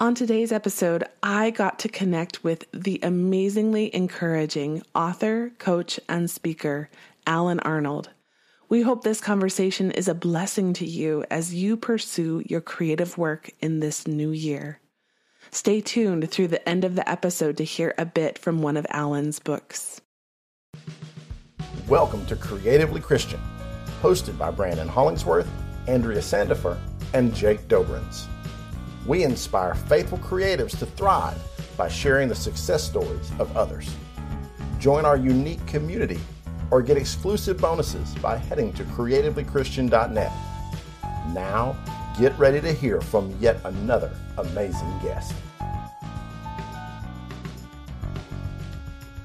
On today's episode, I got to connect with the amazingly encouraging author, coach, and speaker, Allen Arnold. We hope this conversation is a blessing to you as you pursue your creative work in this new year. Stay tuned through the end of the episode to hear a bit from one of Allen's books. Welcome to Creatively Christian, hosted by Brandon Hollingsworth, Andrea Sandifer, and Jake Dobrins. We inspire faithful creatives to thrive by sharing the success stories of others. Join our unique community or get exclusive bonuses by heading to creativelychristian.net. Now, get ready to hear from yet another amazing guest.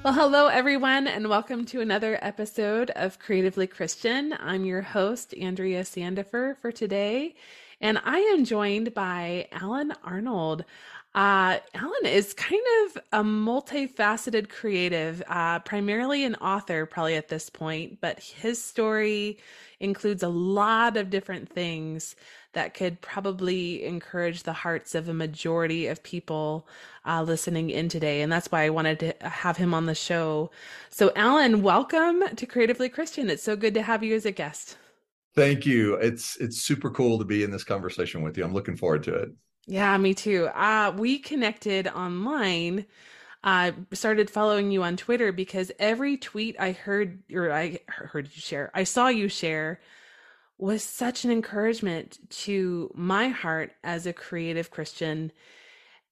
Well, hello, everyone, and welcome to another episode of Creatively Christian. I'm your host, Andrea Sandifer, for today. And I am joined by Allen Arnold. Uh, Allen is kind of a multifaceted creative, uh, primarily an author, probably at this point, but his story includes a lot of different things that could probably encourage the hearts of a majority of people uh, listening in today. And that's why I wanted to have him on the show. So, Allen, welcome to Creatively Christian. It's so good to have you as a guest. Thank you. It's it's super cool to be in this conversation with you. I'm looking forward to it. Yeah, me too. Uh, we connected online. I uh, started following you on Twitter because every tweet I heard or I heard you share, I saw you share, was such an encouragement to my heart as a creative Christian.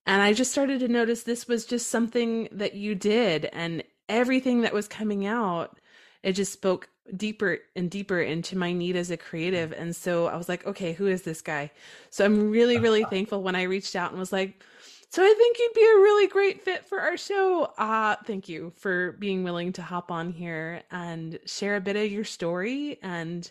And I just started to notice this was just something that you did, and everything that was coming out, it just spoke deeper and deeper into my need as a creative. And so I was like, okay, who is this guy? So I'm really, really thankful when I reached out and was like, so I think you'd be a really great fit for our show. Uh, thank you for being willing to hop on here and share a bit of your story and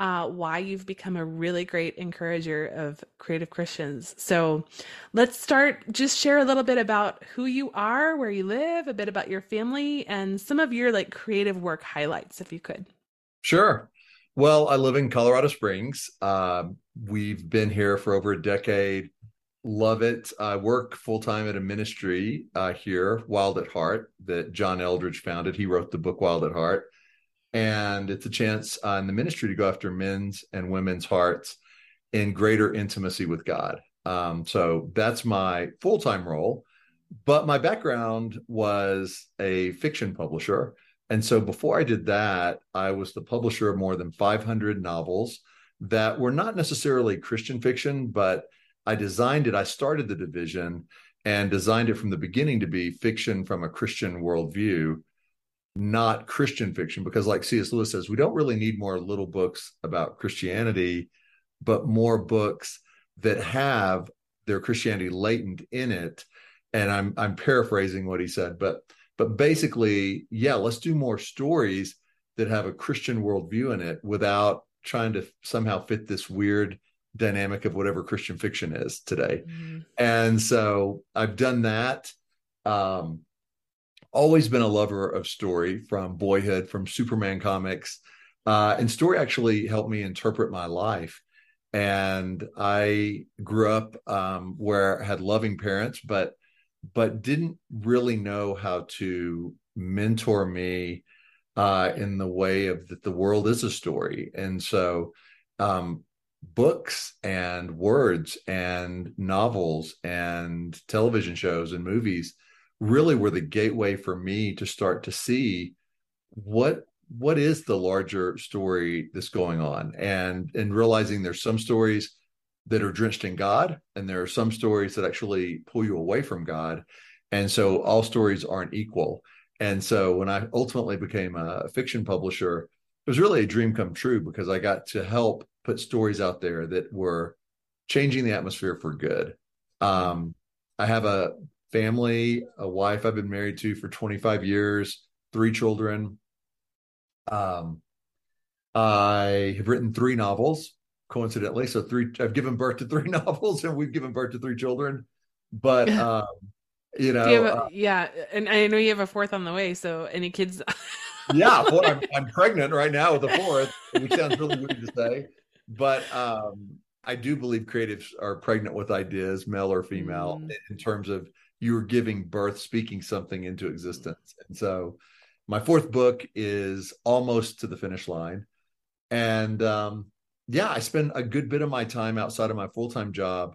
uh, why you've become a really great encourager of creative Christians. So let's start. Just share a little bit about who you are, where you live, a bit about your family, and some of your like creative work highlights, if you could. Sure. Well, I live in Colorado Springs. Um, we've been here for over a decade. Love it. I work full time at a ministry uh, here, Wild at Heart, that John Eldredge founded. He wrote the book Wild at Heart and it's a chance uh, in the ministry to go after men's and women's hearts in greater intimacy with God. Um, so that's my full time role. But my background was a fiction publisher. And so before I did that, I was the publisher of more than 500 novels that were not necessarily Christian fiction, but I designed it. I started the division and designed it from the beginning to be fiction from a Christian worldview not Christian fiction because, like C.S. Lewis says, we don't really need more little books about Christianity, but more books that have their Christianity latent in it. And I'm I'm paraphrasing what he said, but but basically, yeah, let's do more stories that have a Christian worldview in it without trying to somehow fit this weird dynamic of whatever Christian fiction is today. Mm-hmm. And so I've done that. Um, always been a lover of story from boyhood, from Superman comics. Uh, and story actually helped me interpret my life. And I grew up um, where I had loving parents, but but didn't really know how to mentor me uh, in the way of that the world is a story. And so um, books and words and novels and television shows and movies really were the gateway for me to start to see what what is the larger story that's going on and and realizing there's some stories that are drenched in god and there are some stories that actually pull you away from god. And so all stories aren't equal. And so when i ultimately became a fiction publisher it was really a dream come true because i got to help put stories out there that were changing the atmosphere for good. Um, i have a family, a wife I've been married to for 25 years, three children. Um, I have written three novels, coincidentally. So three, I've given birth to three novels, and we've given birth to three children. But um, you know, you a, uh, yeah, and I know you have a fourth on the way. So any kids? yeah, well, I'm, I'm pregnant right now with a fourth, which sounds really weird to say, but um, I do believe creatives are pregnant with ideas, male or female, mm. in terms of you're giving birth, speaking something into existence. And so my fourth book is almost to the finish line. And um, yeah, I spend a good bit of my time outside of my full time job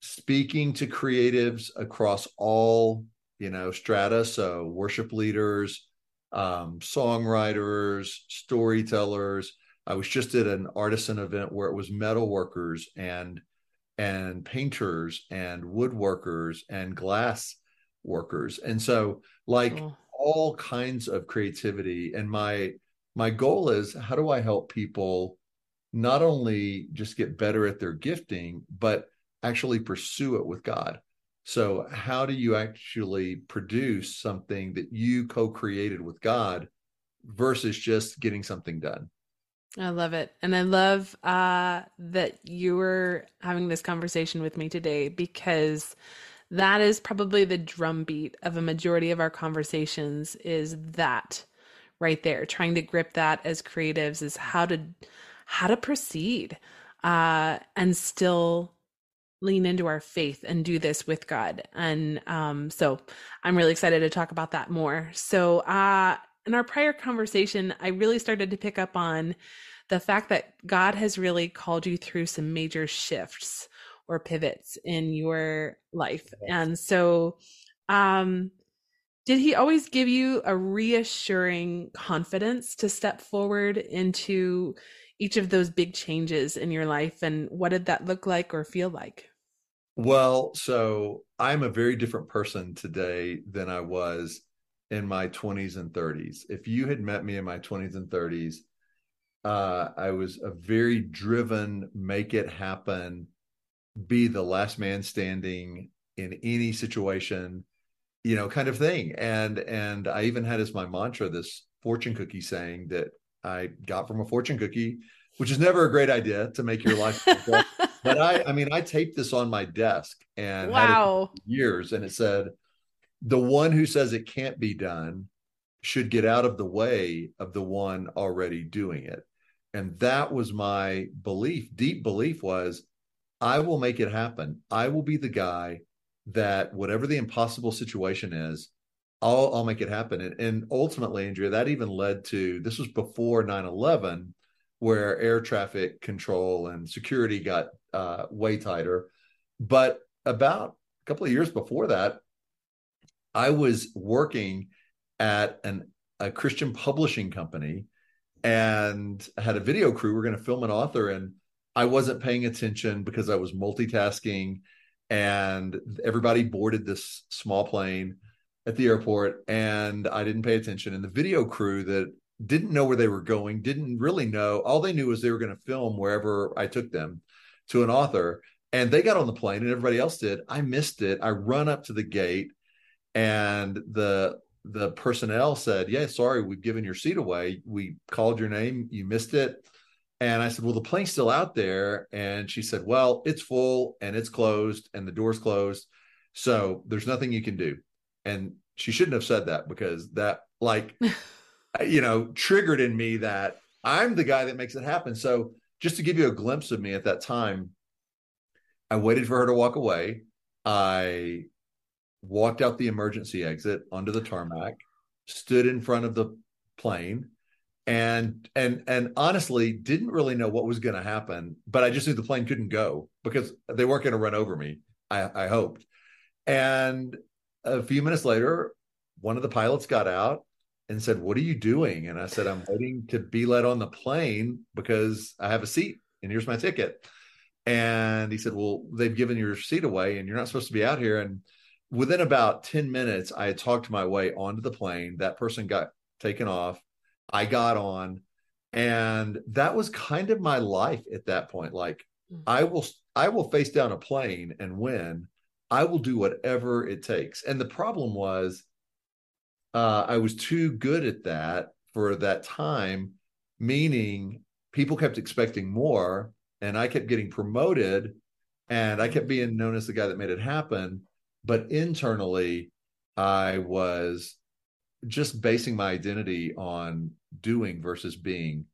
speaking to creatives across all, you know, strata. So worship leaders, um, songwriters, storytellers. I was just at an artisan event where it was metal workers and and painters and woodworkers and glass workers and so like oh. all kinds of creativity and my my goal is how do i help people not only just get better at their gifting but actually pursue it with god so how do you actually produce something that you co-created with god versus just getting something done I love it. And I love uh, that you were having this conversation with me today because that is probably the drumbeat of a majority of our conversations is that right there trying to grip that as creatives is how to how to proceed uh, and still lean into our faith and do this with God. And um, so I'm really excited to talk about that more. So uh, in our prior conversation, I really started to pick up on the fact that God has really called you through some major shifts or pivots in your life. And so, um, did he always give you a reassuring confidence to step forward into each of those big changes in your life? And what did that look like or feel like? Well, so I'm a very different person today than I was in my 20s and 30s. If you had met me in my 20s and 30s, uh, I was a very driven, make it happen, be the last man standing in any situation, you know, kind of thing. And and I even had as my mantra this fortune cookie saying that I got from a fortune cookie, which is never a great idea to make your life. but I, I mean, I taped this on my desk and wow, years, and it said, "The one who says it can't be done." should get out of the way of the one already doing it and that was my belief deep belief was i will make it happen i will be the guy that whatever the impossible situation is i'll i'll make it happen. And, and ultimately andrea that even led to this was before 9-11 where air traffic control and security got uh, way tighter. But about a couple of years before that i was working at an a christian publishing company and I had a video crew. We are going to film an author, and I wasn't paying attention because I was multitasking, and everybody boarded this small plane at the airport, and I didn't pay attention. And the video crew that didn't know where they were going, didn't really know. All they knew was they were going to film wherever I took them to an author. And they got on the plane, and everybody else did. I missed it. I run up to the gate, and the the personnel said, "Yeah, sorry, we've given your seat away. We called your name, you missed it." And I said, "Well, the plane's still out there." And she said, "Well, it's full and it's closed and the door's closed, so there's nothing you can do." And she shouldn't have said that because that, like, you know, triggered in me that I'm the guy that makes it happen. So just to give you a glimpse of me at that time, I waited for her to walk away. I walked out the emergency exit onto the tarmac, stood in front of the plane, and and and honestly didn't really know what was going to happen, but I just knew the plane couldn't go because they weren't going to run over me. I, I hoped. And a few minutes later, one of the pilots got out and said, "What are you doing?" And I said, "I'm waiting to be let on the plane because I have a seat and here's my ticket." And he said, "Well, they've given your seat away and you're not supposed to be out here." And within about 10 minutes, I had talked my way onto the plane. That person got taken off. I got on. And that was kind of my life at that point. Like mm-hmm. I will I will face down a plane and win. I will do whatever it takes. And the problem was uh, I was too good at that for that time, meaning people kept expecting more and I kept getting promoted and I kept being known as the guy that made it happen but internally i was just basing my identity on doing versus being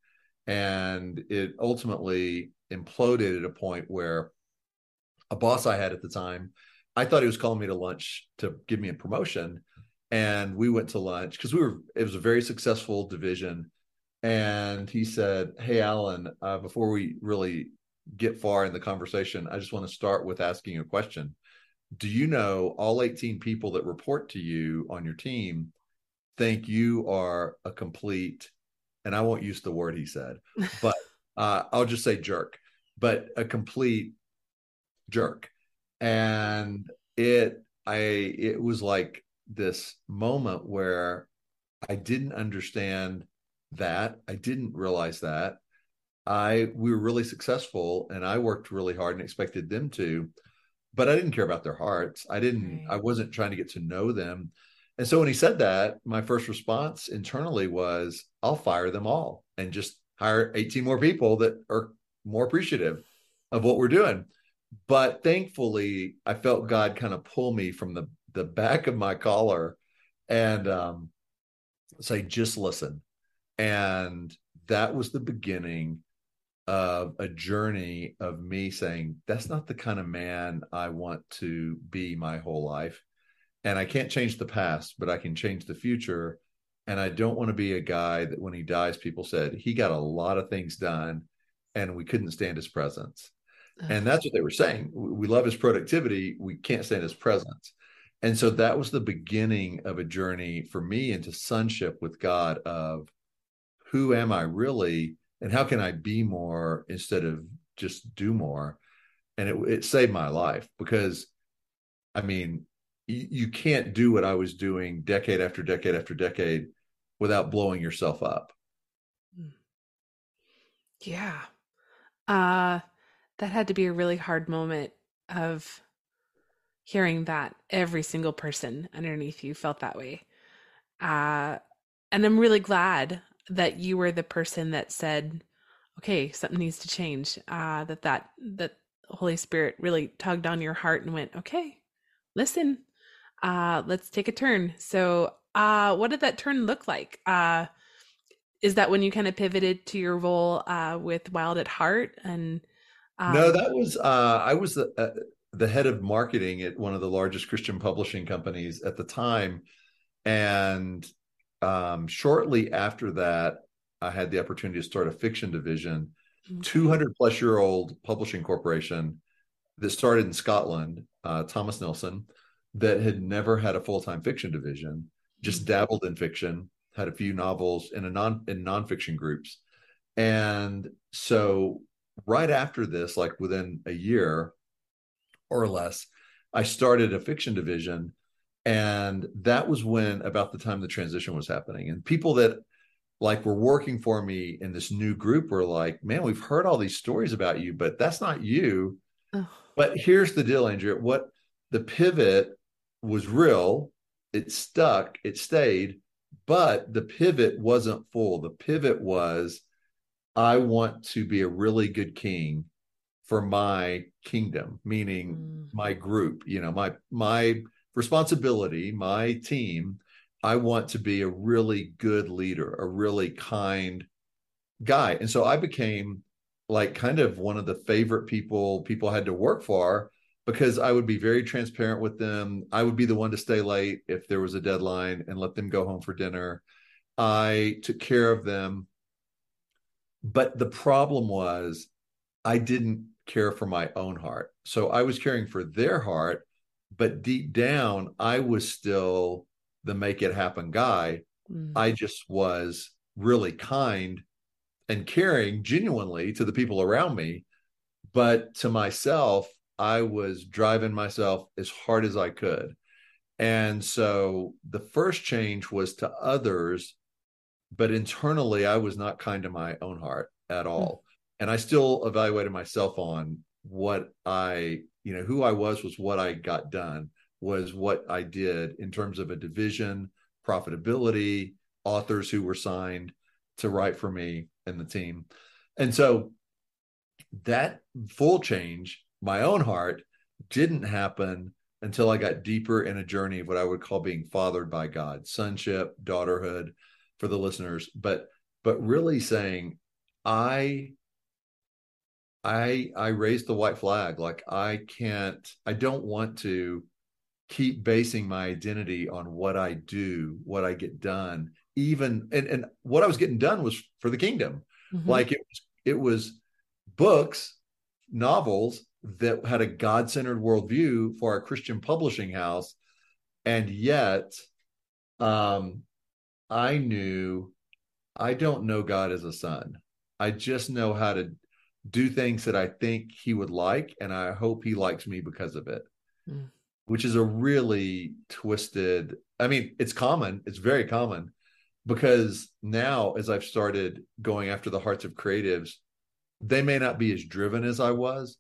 and it ultimately imploded at a point where a boss I had at the time, I thought he was calling me to lunch to give me a promotion. And we went to lunch because we were, it was a very successful division. And he said, Hey, Allen, uh, before we really get far in the conversation, I just want to start with asking a question. Do you know all 18 people that report to you on your team think you are a complete, and I won't use the word he said, but uh, I'll just say jerk, but a complete jerk. And it, I, it was like this moment where I didn't understand that. I didn't realize that. I, we were really successful and I worked really hard and expected them to, but I didn't care about their hearts. I didn't, right. I wasn't trying to get to know them. And so when he said that, my first response internally was, I'll fire them all and just hire 18 more people that are more appreciative of what we're doing. But thankfully, I felt God kind of pull me from the, the back of my collar and um, say, just listen. And that was the beginning of a journey of me saying, that's not the kind of man I want to be my whole life. And I can't change the past, but I can change the future. And I don't want to be a guy that when he dies, people said he got a lot of things done and we couldn't stand his presence. And that's what they were saying. We love his productivity. We can't stand his presence. And so that was the beginning of a journey for me into sonship with God of who am I really and how can I be more instead of just do more? And it, it saved my life because I mean, you, you can't do what I was doing decade after decade after decade without blowing yourself up. Hmm. Yeah. Uh that had to be a really hard moment of hearing that every single person underneath you felt that way. Uh and I'm really glad that you were the person that said, okay, something needs to change. Uh that that that Holy Spirit really tugged on your heart and went, okay, listen, uh, let's take a turn. So, uh, what did that turn look like? Uh, is that when you kind of pivoted to your role uh, with Wild at Heart? And um... no, that was uh, I was the uh, the head of marketing at one of the largest Christian publishing companies at the time, and um, shortly after that, I had the opportunity to start a fiction division, okay. 200 plus year old publishing corporation that started in Scotland, uh, Thomas Nelson that had never had a full-time fiction division, just mm-hmm. dabbled in fiction, had a few novels in a non in nonfiction groups. And so right after this, like within a year or less, I started a fiction division. And that was when about the time the transition was happening. And people that like were working for me in this new group were like, man, we've heard all these stories about you, but that's not you. Oh. But here's the deal, Andrea. What the pivot was real. It stuck, it stayed, but the pivot wasn't full. The pivot was I want to be a really good king for my kingdom, meaning mm. my group, you know, my my responsibility, my team. I want to be a really good leader, a really kind guy. And so I became like kind of one of the favorite people people had to work for because I would be very transparent with them. I would be the one to stay late if there was a deadline and let them go home for dinner. I took care of them. But the problem was, I didn't care for my own heart. So I was caring for their heart, but deep down, I was still the make it happen guy. Mm. I just was really kind and caring genuinely to the people around me. But to myself, I was driving myself as hard as I could. And so the first change was to others, but internally, I was not kind to my own heart at all. Mm-hmm. And I still evaluated myself on what I, you know, who I was, was what I got done, was what I did in terms of a division, profitability, authors who were signed to write for me and the team. And so that full change my own heart didn't happen until I got deeper in a journey of what I would call being fathered by God, sonship, daughterhood for the listeners, but but really saying I I I raised the white flag. Like I can't, I don't want to keep basing my identity on what I do, what I get done. Even and and what I was getting done was for the kingdom. Mm-hmm. Like it was it was books, novels that had a God-centered worldview for our Christian publishing house, and yet, um, I knew I don't know God as a son. I just know how to do things that I think he would like, and I hope he likes me because of it. Mm. Which is a really twisted. I mean, it's common. It's very common because now, as I've started going after the hearts of creatives, they may not be as driven as I was,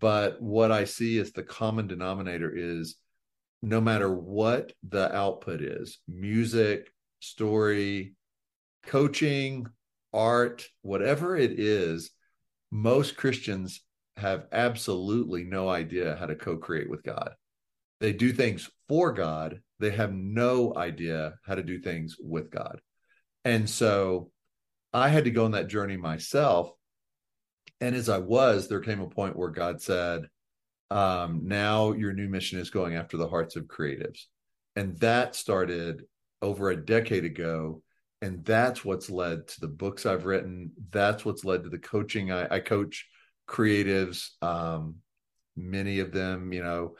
but what I see as the common denominator is no matter what the output is music, story, coaching, art, whatever it is most Christians have absolutely no idea how to co create with God. They do things for God, they have no idea how to do things with God. And so I had to go on that journey myself. And as I was, there came a point where God said, um, Now your new mission is going after the hearts of creatives. And that started over a decade ago and that's what's led to the books I've written. That's what's led to the coaching. I, I coach creatives, um, many of them, you know,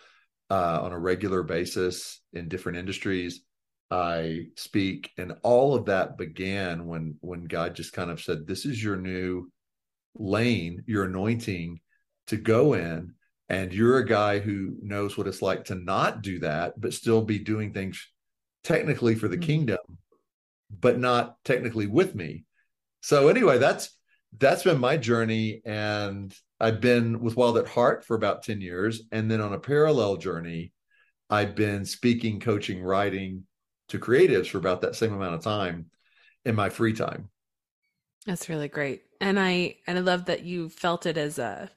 uh, on a regular basis in different industries. I speak, and all of that began when when God just kind of said, "This is your new lane, your anointing to go in." And you're a guy who knows what it's like to not do that, but still be doing things technically for the mm-hmm. kingdom but not technically with me. So anyway, that's that's been my journey and I've been with Wild at Heart for about 10 years and then on a parallel journey I've been speaking, coaching, writing to creatives for about that same amount of time in my free time. That's really great. And I and I love that you felt it as a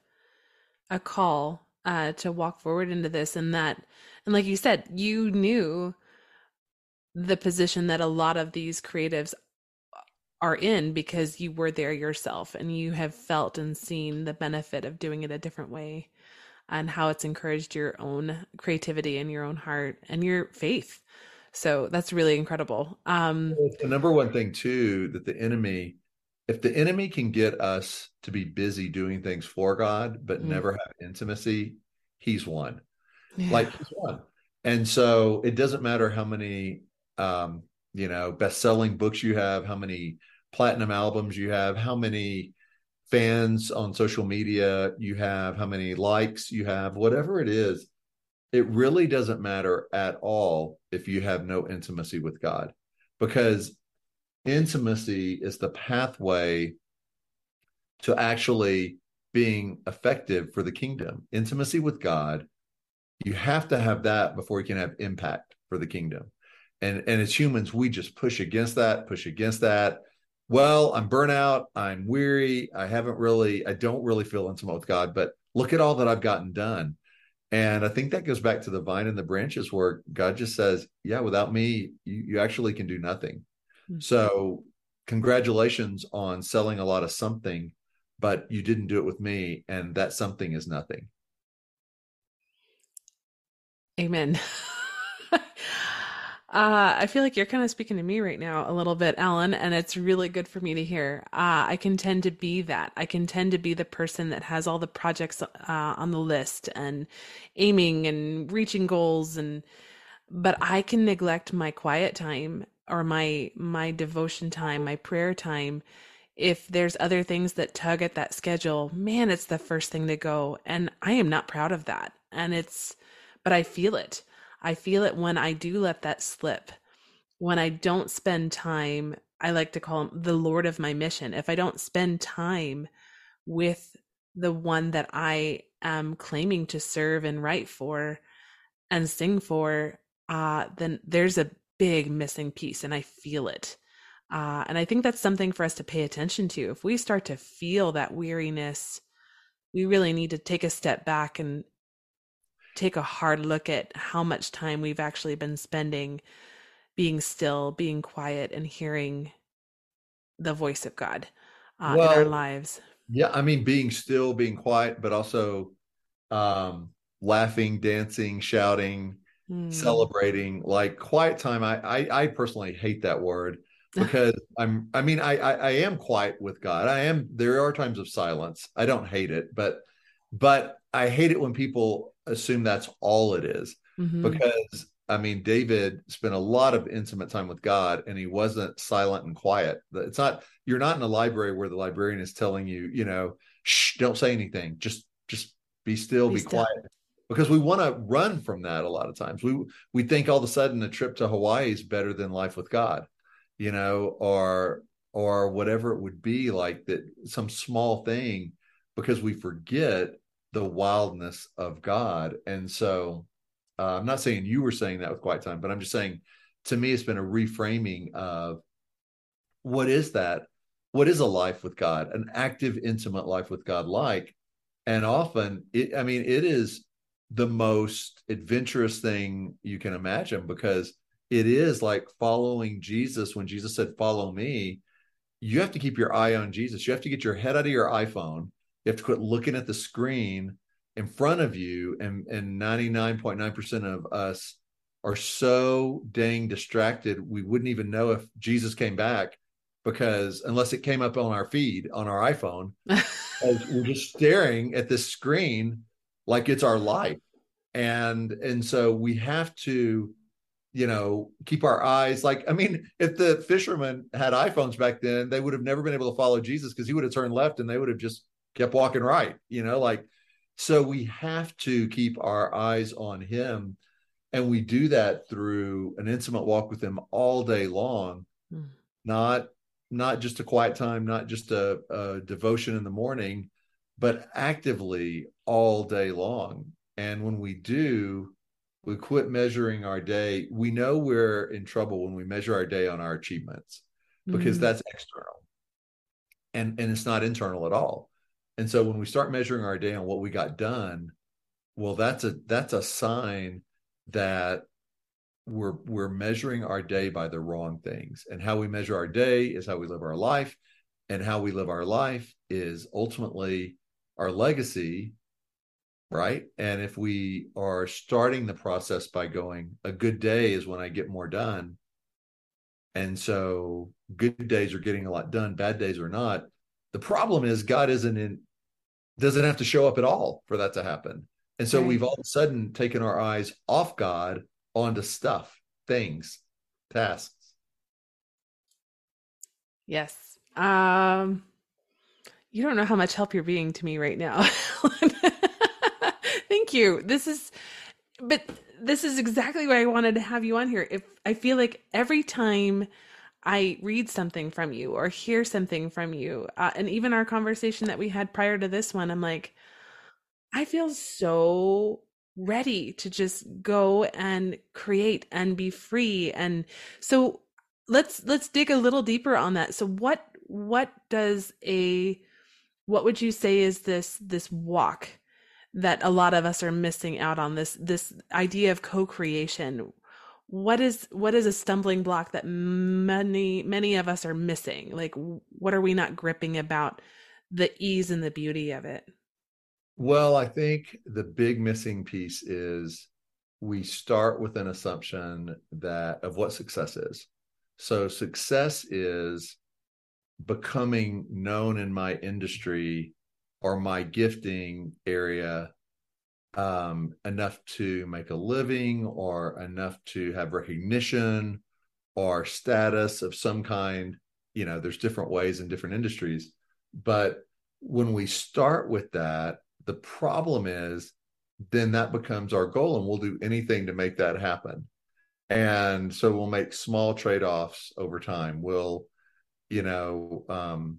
a call uh to walk forward into this and that and like you said, you knew the position that a lot of these creatives are in because you were there yourself and you have felt and seen the benefit of doing it a different way and how it's encouraged your own creativity and your own heart and your faith. So that's really incredible. Um the number one thing too that the enemy if the enemy can get us to be busy doing things for God but mm never have intimacy, he's won. Yeah. Like he's won. And so it doesn't matter how many um, you know, best-selling books you have, how many platinum albums you have, how many fans on social media you have, how many likes you have, whatever it is, it really doesn't matter at all if you have no intimacy with God because intimacy is the pathway to actually being effective for the kingdom. Intimacy with God, you have to have that before you can have impact for the kingdom and and as humans we just push against that push against that. Well i'm burnout i'm weary i haven't really i don't really feel intimate with god but look at all that i've gotten done. And i think that goes back to the vine and the branches where god just says yeah without me you, you actually can do nothing. Mm-hmm. so congratulations on selling a lot of something but you didn't do it with me and that something is nothing. Amen Uh, I feel like you're kind of speaking to me right now a little bit, Ellen, and it's really good for me to hear. Uh, I can tend to be that. I can tend to be the person that has all the projects uh, on the list and aiming and reaching goals, and but I can neglect my quiet time or my my devotion time, my prayer time. If there's other things that tug at that schedule, man, it's the first thing to go, and I am not proud of that. And it's, but I feel it I feel it when I do let that slip. When I don't spend time, I like to call him the Lord of my mission. If I don't spend time with the one that I am claiming to serve and write for and sing for, uh, then there's a big missing piece and I feel it. Uh, and I think that's something for us to pay attention to. If we start to feel that weariness, we really need to take a step back and take a hard look at how much time we've actually been spending being still, being quiet, and hearing the voice of God uh, well, in our lives. Yeah, I mean, being still, being quiet, but also um, laughing, dancing, shouting, mm. celebrating. Like quiet time, I, I I personally hate that word because I'm. I mean, I, I I am quiet with God. I am. There are times of silence. I don't hate it, but but I hate it when people assume that's all it is, mm-hmm. because I mean, David spent a lot of intimate time with God and he wasn't silent and quiet. It's not, you're not in a library where the librarian is telling you, you know, shh, don't say anything. Just, just be still, be, be still. quiet. Because we want to run from that a lot of times. We we think all of a sudden a trip to Hawaii is better than life with God, you know, or or whatever it would be like that some small thing because we forget the wildness of God. And so uh, I'm not saying you were saying that with quiet time, but I'm just saying to me, it's been a reframing of what is that? What is a life with God, an active, intimate life with God like? And often, it, I mean, it is the most adventurous thing you can imagine because it is like following Jesus. When Jesus said, Follow me, you have to keep your eye on Jesus. You have to get your head out of your iPhone. You have to quit looking at the screen in front of you and and 99.9% of us are so dang distracted we wouldn't even know if Jesus came back because unless it came up on our feed on our iPhone we're just staring at this screen like it's our life. And and so we have to you know keep our eyes like i mean if the fishermen had iphones back then they would have never been able to follow jesus because he would have turned left and they would have just kept walking right you know like so we have to keep our eyes on him. And we do that through an intimate walk with him all day long, mm. not not just a quiet time, not just a, a devotion in the morning, but actively all day long. And when we do, we quit measuring our day. We know we're in trouble when we measure our day on our achievements because mm-hmm. that's external. And and it's not internal at all. And so when we start measuring our day on what we got done, well, that's a that's a sign that we're we're measuring our day by the wrong things. And how we measure our day is how we live our life. And how we live our life is ultimately our legacy, right? And if we are starting the process by going, a good day is when I get more done. And so good days are getting a lot done, bad days are not the problem is God isn't in doesn't have to show up at all for that to happen. And so right. we've all of a sudden taken our eyes off God onto stuff, things, tasks. Yes. Um you don't know how much help you're being to me right now. Thank you. This is but this is exactly why I wanted to have you on here. If I feel like every time I read something from you or hear something from you, uh, and even our conversation that we had prior to this one, I'm like, I feel so ready to just go and create and be free. And so let's let's dig a little deeper on that. So what what does a what would you say is this this walk that a lot of us are missing out on this this idea of co-creation what is what is a stumbling block that many many of us are missing? Like what are we not gripping about the ease and the beauty of it? Well i think the big missing piece is we start with an assumption that of what success is. So success is becoming known in my industry or my gifting area um, enough to make a living or enough to have recognition or status of some kind. You know, there's different ways in different industries. But when we start with that, the problem is then that becomes our goal and we'll do anything to make that happen. And so we'll make small trade offs over time. We'll, you know, um,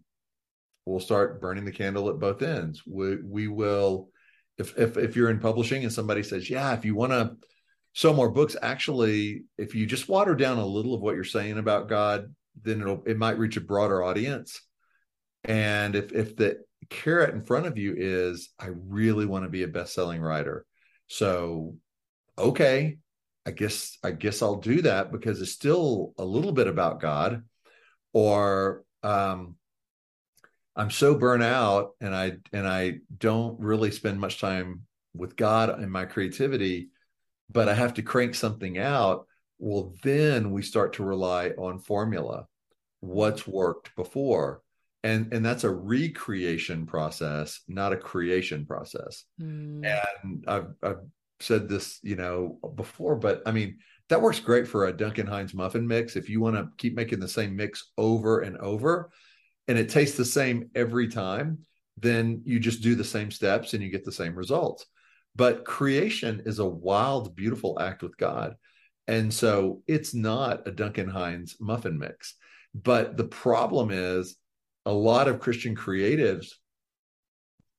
we'll start burning the candle at both ends. We, we will if if if you're in publishing and somebody says, "Yeah, if you want to sell more books, actually, if you just water down a little of what you're saying about God, then it'll it might reach a broader audience." And if if the carrot in front of you is, "I really want to be a best-selling writer," so okay, I guess I guess I'll do that because it's still a little bit about God, or um, I'm so burnt out and I and I don't really spend much time with God and my creativity, but I have to crank something out. Well, then we start to rely on formula, what's worked before. And, and that's a recreation process, not a creation process. Mm. And I've, I've said this, you know, before, but I mean, that works great for a Duncan Hines muffin mix. If you want to keep making the same mix over and over and it tastes the same every time, then you just do the same steps and you get the same results. But creation is a wild, beautiful act with God. And so it's not a Duncan Hines muffin mix. But the problem is a lot of Christian creatives,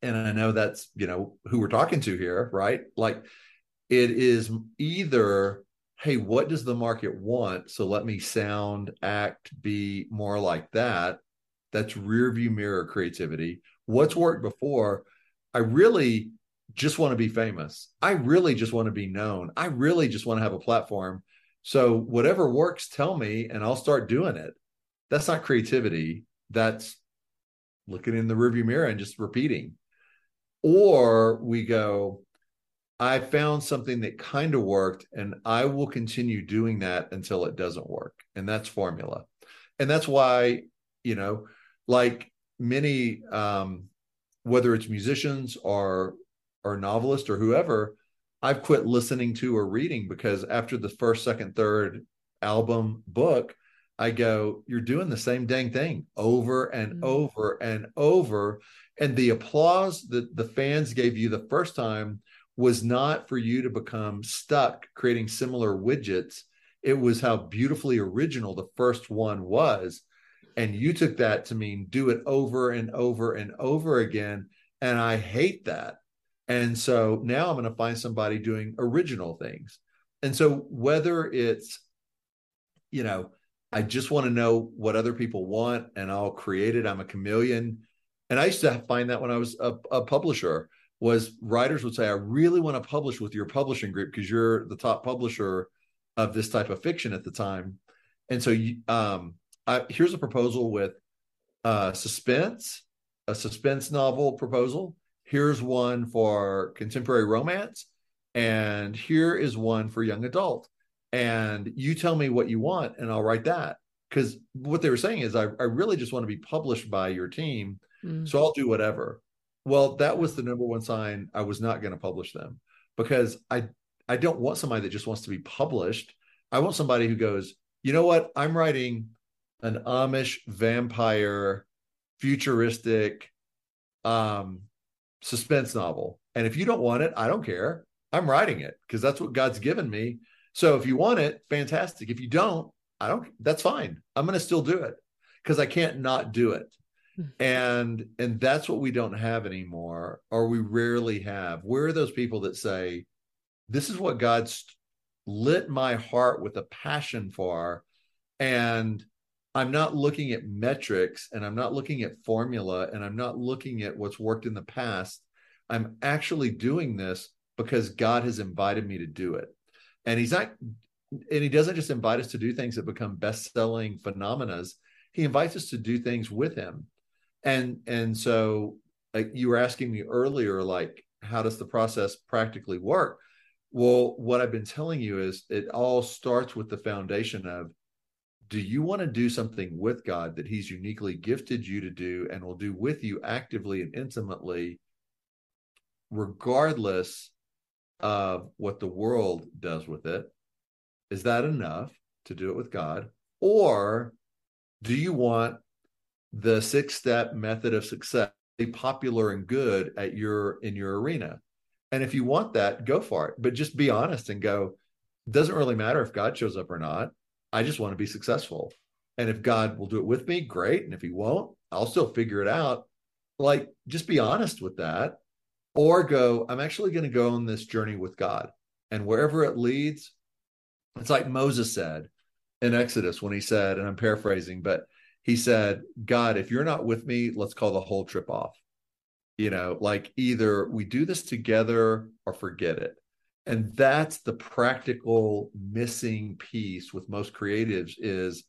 and I know that's, you know, who we're talking to here, right? Like it is either hey, what does the market want? So let me sound, act, be more like that. That's rear view mirror creativity. What's worked before? I really just want to be famous. I really just want to be known. I really just want to have a platform. So whatever works, tell me and I'll start doing it. That's not creativity. That's looking in the rearview mirror and just repeating. Or we go, I found something that kind of worked, and I will continue doing that until it doesn't work. And that's formula. And that's why, you know, like many, um, whether it's musicians or or novelists or whoever, I've quit listening to or reading because after the first, second, third album book, I go, you're doing the same dang thing over and mm-hmm. over and over. And the applause that the fans gave you the first time was not for you to become stuck creating similar widgets. It was how beautifully original the first one was. And you took that to mean do it over and over and over again. And I hate that. And so now I'm going to find somebody doing original things. And so whether it's, you know, I just want to know what other people want and I'll create it. I'm a chameleon. And I used to find that when I was a, a publisher was writers would say, I really want to publish with your publishing group because you're the top publisher of this type of fiction at the time. And so um, I, here's a proposal with uh, suspense, a suspense novel proposal. Here's one for contemporary romance. And here is one for young adult. And you tell me what you want, and I'll write that. Because what they were saying is, I, I really just want to be published by your team. Mm. So I'll do whatever. Well, that was the number one sign I was not going to publish them because I I don't want somebody that just wants to be published. I want somebody who goes, you know what? I'm writing an Amish vampire futuristic um suspense novel. And if you don't want it, I don't care. I'm writing it because that's what God's given me. So if you want it, fantastic. If you don't, I don't that's fine. I'm going to still do it because I can't not do it and and that's what we don't have anymore or we rarely have where are those people that say this is what god's lit my heart with a passion for and i'm not looking at metrics and i'm not looking at formula and i'm not looking at what's worked in the past. I'm actually doing this because god has invited me to do it. And he's not and he doesn't just invite us to do things that become best-selling phenomenas. he invites us to do things with him. And and so you were asking me earlier like how does the process practically work? Well what i've been telling you is it all starts with the foundation of do you want to do something with god that he's uniquely gifted you to do and will do with you actively and intimately regardless of what the world does with it? Is that enough to do it with god? Or do you want the six step method of success be popular and good at your in your arena? And if you want that go for it. But just be honest and go doesn't really matter if god shows up or not i just want to be successful. And if god will do it with me great. And if he won't i'll still figure it out. Like just be honest with that. Or go i'm actually going to go on this journey with god. And wherever it leads it's like moses said in exodus when he said and i'm paraphrasing but he said, God, if you're not with me, let's call the whole trip off. You know, like either we do this together or forget it. And that's the practical missing piece with most creatives is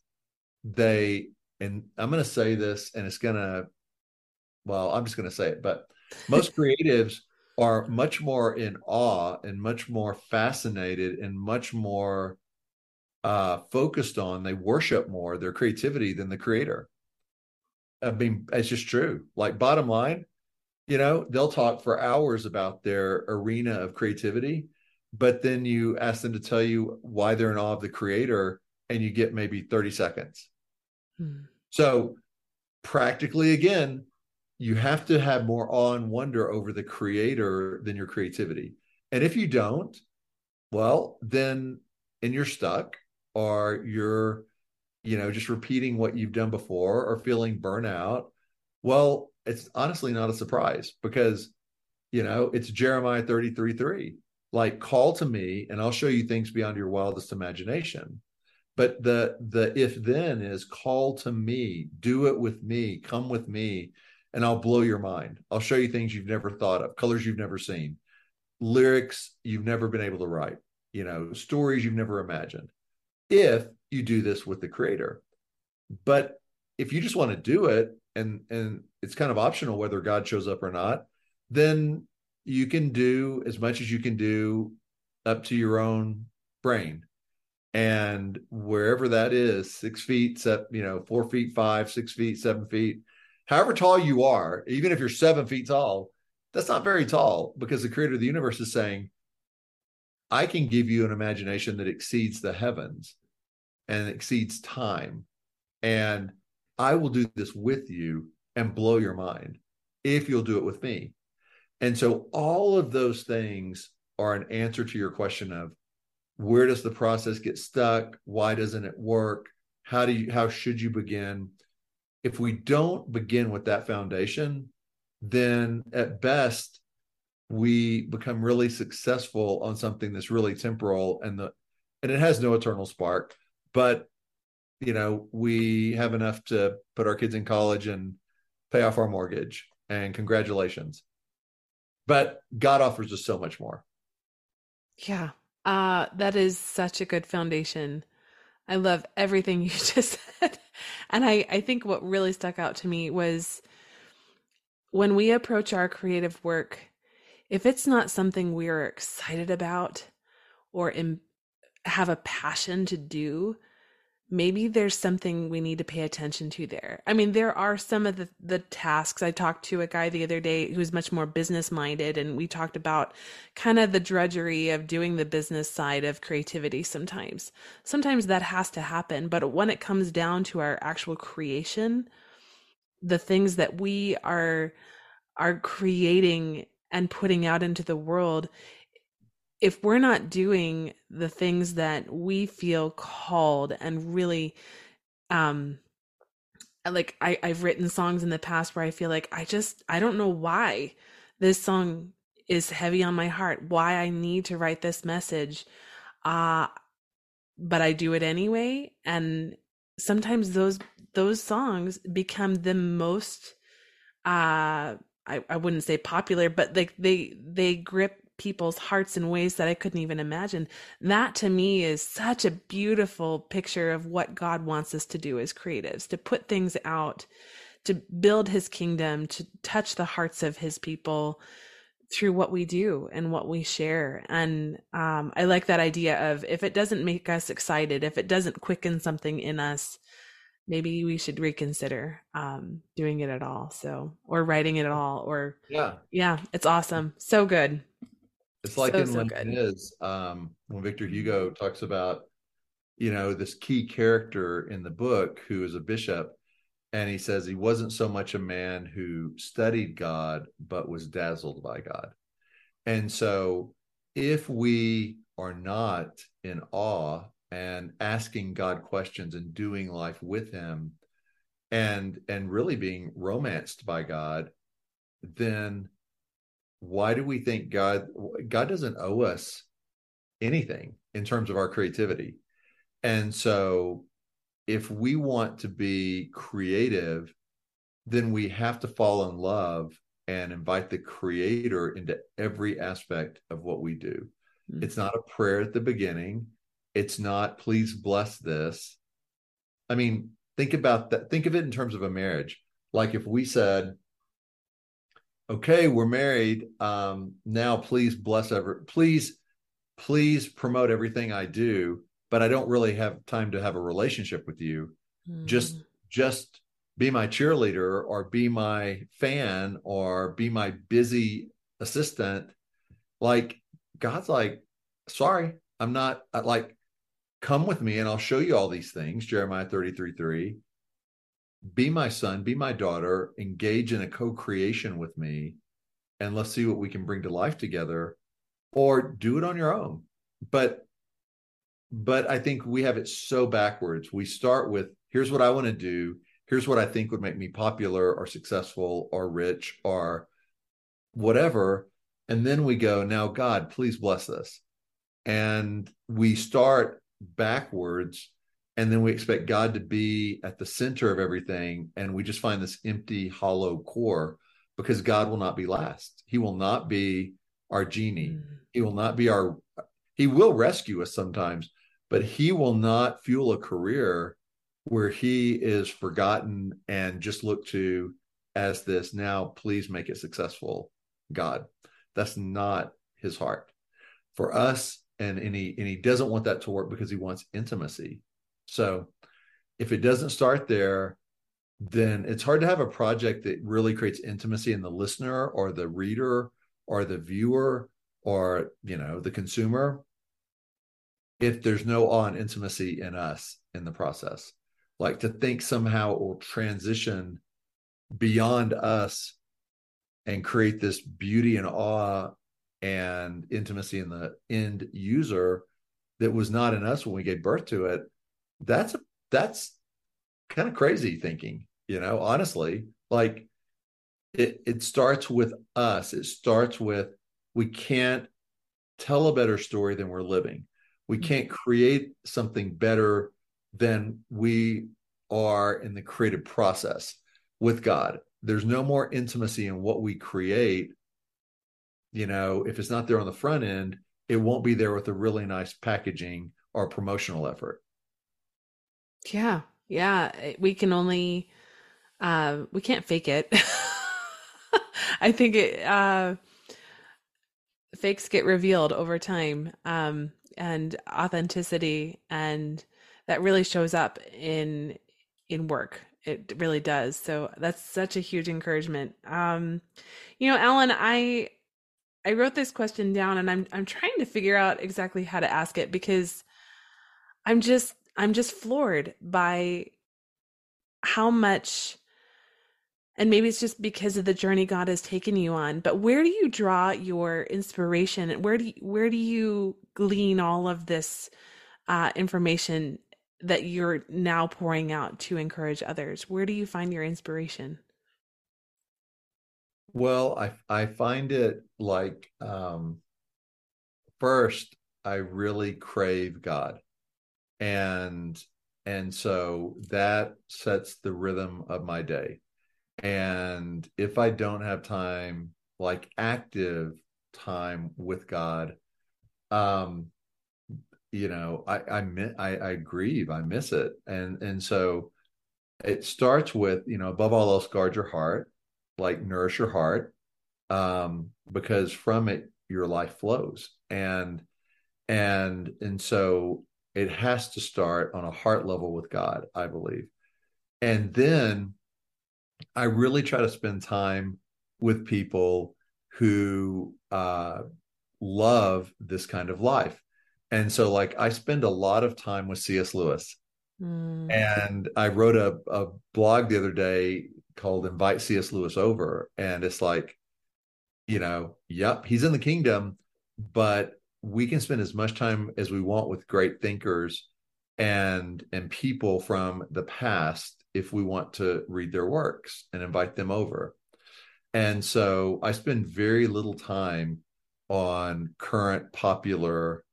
they, and I'm going to say this and it's going to well, I'm just going to say it, but most creatives are much more in awe and much more fascinated and much more uh, focused on, they worship more their creativity than the creator. I mean, it's just true. Like, bottom line, you know, they'll talk for hours about their arena of creativity, but then you ask them to tell you why they're in awe of the creator, and you get maybe 30 seconds. Hmm. So, practically, again, you have to have more awe and wonder over the creator than your creativity. And if you don't, well, then and you're stuck or you're you know just repeating what you've done before or feeling burnout well it's honestly not a surprise because you know it's jeremiah 33 3 like call to me and i'll show you things beyond your wildest imagination but the the if then is call to me do it with me come with me and i'll blow your mind i'll show you things you've never thought of colors you've never seen lyrics you've never been able to write you know stories you've never imagined if you do this with the creator. But if you just want to do it and and it's kind of optional whether God shows up or not, then you can do as much as you can do up to your own brain. And wherever that is, six feet, seven, you know, four feet, five, six feet, seven feet, however tall you are, even if you're seven feet tall, that's not very tall because the creator of the universe is saying, I can give you an imagination that exceeds the heavens and exceeds time. And I will do this with you and blow your mind if you'll do it with me. And so all of those things are an answer to your question of where does the process get stuck? Why doesn't it work? How do you how should you begin? If we don't begin with that foundation, then at best we become really successful on something that's really temporal and the and it has no eternal spark but you know we have enough to put our kids in college and pay off our mortgage and congratulations but god offers us so much more. Yeah. Uh that is such a good foundation. I love everything you just said. And i i think what really stuck out to me was when we approach our creative work if it's not something we're excited about or in, have a passion to do, maybe there's something we need to pay attention to there. I mean, there are some of the, the tasks. I talked to a guy the other day who's much more business minded, and we talked about kind of the drudgery of doing the business side of creativity sometimes. Sometimes that has to happen, but when it comes down to our actual creation, the things that we are are creating and putting out into the world if we're not doing the things that we feel called and really um like I, I've written songs in the past where I feel like I just I don't know why this song is heavy on my heart, why I need to write this message. Uh but I do it anyway. And sometimes those those songs become the most uh I, I wouldn't say popular, but like they they grip people's hearts in ways that I couldn't even imagine. That to me is such a beautiful picture of what God wants us to do as creatives, to put things out, to build his kingdom, to touch the hearts of his people through what we do and what we share. And um, I like that idea of if it doesn't make us excited, if it doesn't quicken something in us, maybe we should reconsider um, doing it at all. So, or writing it at all, or yeah, yeah, it's awesome, so good. It's like so, in Les Mis, um, when Victor Hugo talks about, you know, this key character in the book who is a bishop, and he says he wasn't so much a man who studied God, but was dazzled by God. And so, if we are not in awe and asking God questions and doing life with him and and really being romanced by God, then why do we think God God doesn't owe us anything in terms of our creativity? And so if we want to be creative, then we have to fall in love and invite the creator into every aspect of what we do. Mm-hmm. It's not a prayer at the beginning. It's not, please bless this. I mean, think about that. Think of it in terms of a marriage. Like if we said, okay, we're married. Um, now please bless ever please, please promote everything I do, but I don't really have time to have a relationship with you. Mm. Just just be my cheerleader or be my fan or be my busy assistant. Like God's like, sorry, I'm not like, come with me and I'll show you all these things. Jeremiah 33 3 be my son, be my daughter, engage in a co creation with me, and let's see what we can bring to life together, or do it on your own. But but I think we have it so backwards. We start with here's what I want to do, here's what I think would make me popular or successful or rich or whatever. And then we go, now, God, please bless this. And we start backwards and then we expect God to be at the center of everything, and we just find this empty, hollow core because God will not be last. He will not be our genie. Mm. He will not be our. He will rescue us sometimes, but he will not fuel a career where he is forgotten and just looked to as this. Now, please make it successful, God. That's not his heart for us, and and he and he doesn't want that to work because he wants intimacy so if it doesn't start there, then it's hard to have a project that really creates intimacy in the listener or the reader or the viewer or you know the consumer if there's no awe and intimacy in us in the process. Like to think somehow it will transition beyond us and create this beauty and awe and intimacy in the end user that was not in us when we gave birth to it that's a, that's kind of crazy thinking, you know, honestly. Like it it starts with us. It starts with we can't tell a better story than we're living. We mm-hmm. can't create something better than we are in the creative process with God. There's no more intimacy in what we create. You know, if it's not there on the front end, it won't be there with a really nice packaging or promotional effort. Yeah. Yeah. Eh, we can only, uh, we can't fake it. I think it, uh, fakes get revealed over time. Um, and authenticity and that really shows up in, in work. It really does. So that's such a huge encouragement. Um, you know, Allen, I, I wrote this question down and I'm, I'm trying to figure out exactly how to ask it because I'm just I'm just floored by how much and maybe it's just because of the journey God has taken you on, but where do you draw your inspiration and where do you, where do you glean all of this uh, information that you're now pouring out to encourage others? Where do you find your inspiration? Well, I I find it like um, first I really crave God and and so that sets the rhythm of my day. And if i don't have time like active time with god um you know i i i, I grieve i miss it. And and so it starts with you know above all else guard your heart like nourish your heart um because from it your life flows. And and and so it has to start on a heart level with God, I believe. And then I really try to spend time with people who uh, love this kind of life. And so, like, I spend a lot of time with C.S. Lewis. Mm. And I wrote a, a blog the other day called Invite C.S. Lewis Over. And it's like, you know, yep, he's in the kingdom, but we can spend as much time as we want with great thinkers and and people from the past if we want to read their works and invite them over. And so i spend very little time on current popular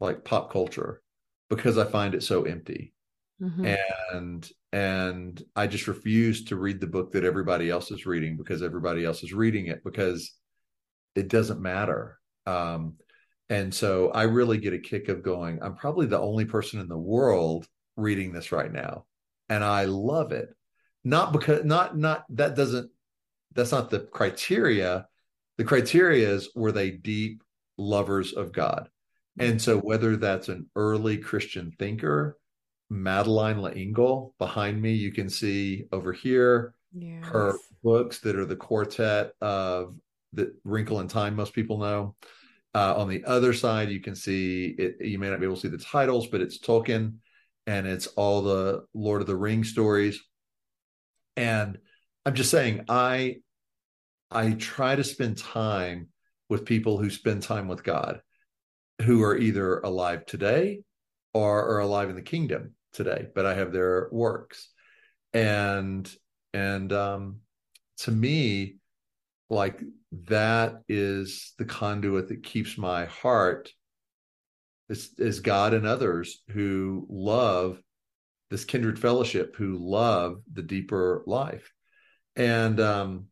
like pop culture because i find it so empty. Mm-hmm. and and i just refuse to read the book that everybody else is reading because everybody else is reading it because it doesn't matter. Um, and so I really get a kick of going, I'm probably the only person in the world reading this right now. And I love it. Not because not not that doesn't that's not the criteria. The criteria is were they deep lovers of God? And so whether that's an early Christian thinker, Madeleine L'Engle behind me, you can see over here yes. her books that are the quartet of the Wrinkle in Time, most people know. Uh, on the other side, you can see it. You may not be able to see the titles, but it's Tolkien, and it's all the Lord of the Ring stories. And I'm just saying, I I try to spend time with people who spend time with God, who are either alive today or are alive in the kingdom today, but I have their works. And and um to me, like that is the conduit that keeps my heart is, is God and others who love this kindred fellowship, who love the deeper life. And um,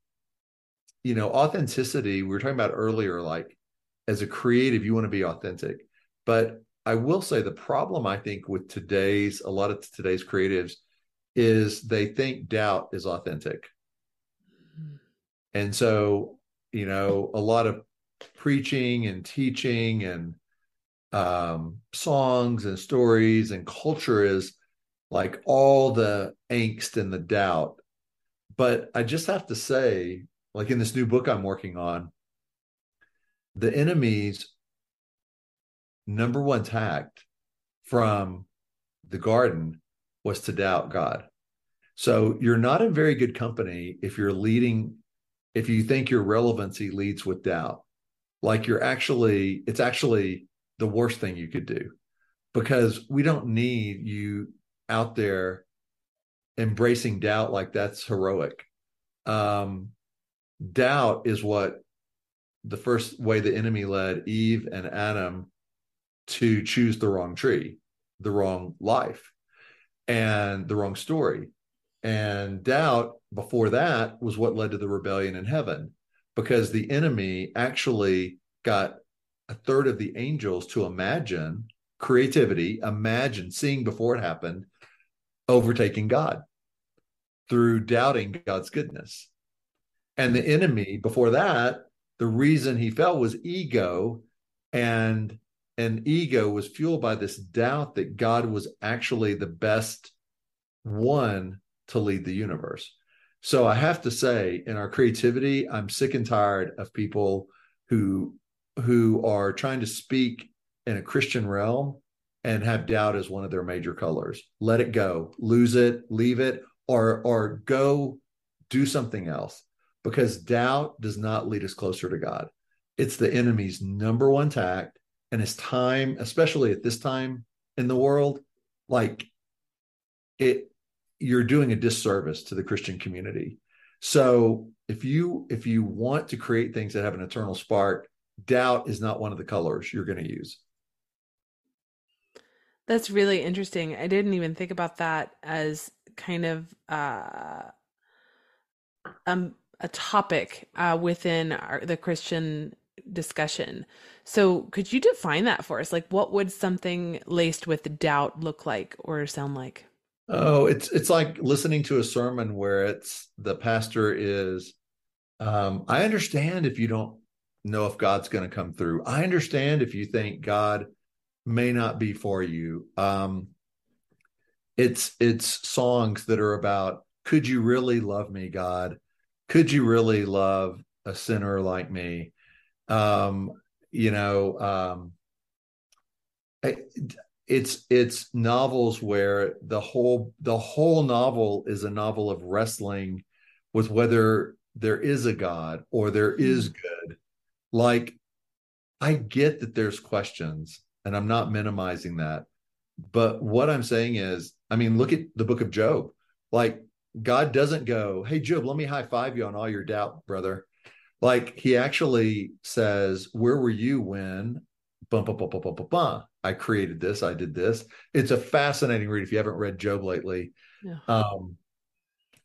you know, authenticity, we were talking about earlier, like as a creative, you want to be authentic. But I will say the problem I think with today's a lot of today's creatives is they think doubt is authentic. And so, you know, a lot of preaching and teaching and um, songs and stories and culture is like all the angst and the doubt. But I just have to say, like in this new book I'm working on, the enemy's number one tact from the garden was to doubt God. So you're not in very good company if you're leading if you think your relevancy leads with doubt like you're actually it's actually the worst thing you could do because we don't need you out there embracing doubt like that's heroic. Um, doubt is what the first way the enemy led eve and adam to choose the wrong tree the wrong life and the wrong story and doubt before that was what led to the rebellion in heaven because the enemy actually got a third of the angels to imagine creativity, imagine seeing before it happened, overtaking God through doubting God's goodness. And the enemy before that, the reason he fell was ego and and ego was fueled by this doubt that God was actually the best one to lead the universe. So I have to say, in our creativity, I'm sick and tired of people who who are trying to speak in a Christian realm and have doubt as one of their major colors. Let it go, lose it, leave it, or or go do something else because doubt does not lead us closer to God. It's the enemy's number one tact, and it's time, especially at this time in the world, like it you're doing a disservice to the Christian community. So if you if you want to create things that have an eternal spark, doubt is not one of the colors you're going to use. That's really interesting. I didn't even think about that as kind of uh, um, a topic uh, within our, the Christian discussion. So, could you define that for us? Like, what would something laced with doubt look like or sound like? Oh, it's it's like listening to a sermon where it's the pastor is um, I understand if you don't know if God's going to come through. I understand if you think God may not be for you. Um, it's it's songs that are about could you really love me, God? Could you really love a sinner like me? Um, you know, um, I, it's it's novels where the whole the whole novel is a novel of wrestling with whether there is a god or there is mm-hmm. good. Like i get that there's questions and i'm not minimizing that but what i'm saying is i mean look at the book of job. Like god doesn't go hey job let me high five you on all your doubt brother. Like he actually says where were you when bum, bum, bum, bum, bum, bum, bum. I created this, I did this. It's a fascinating read if you haven't read Job lately. Yeah. Um,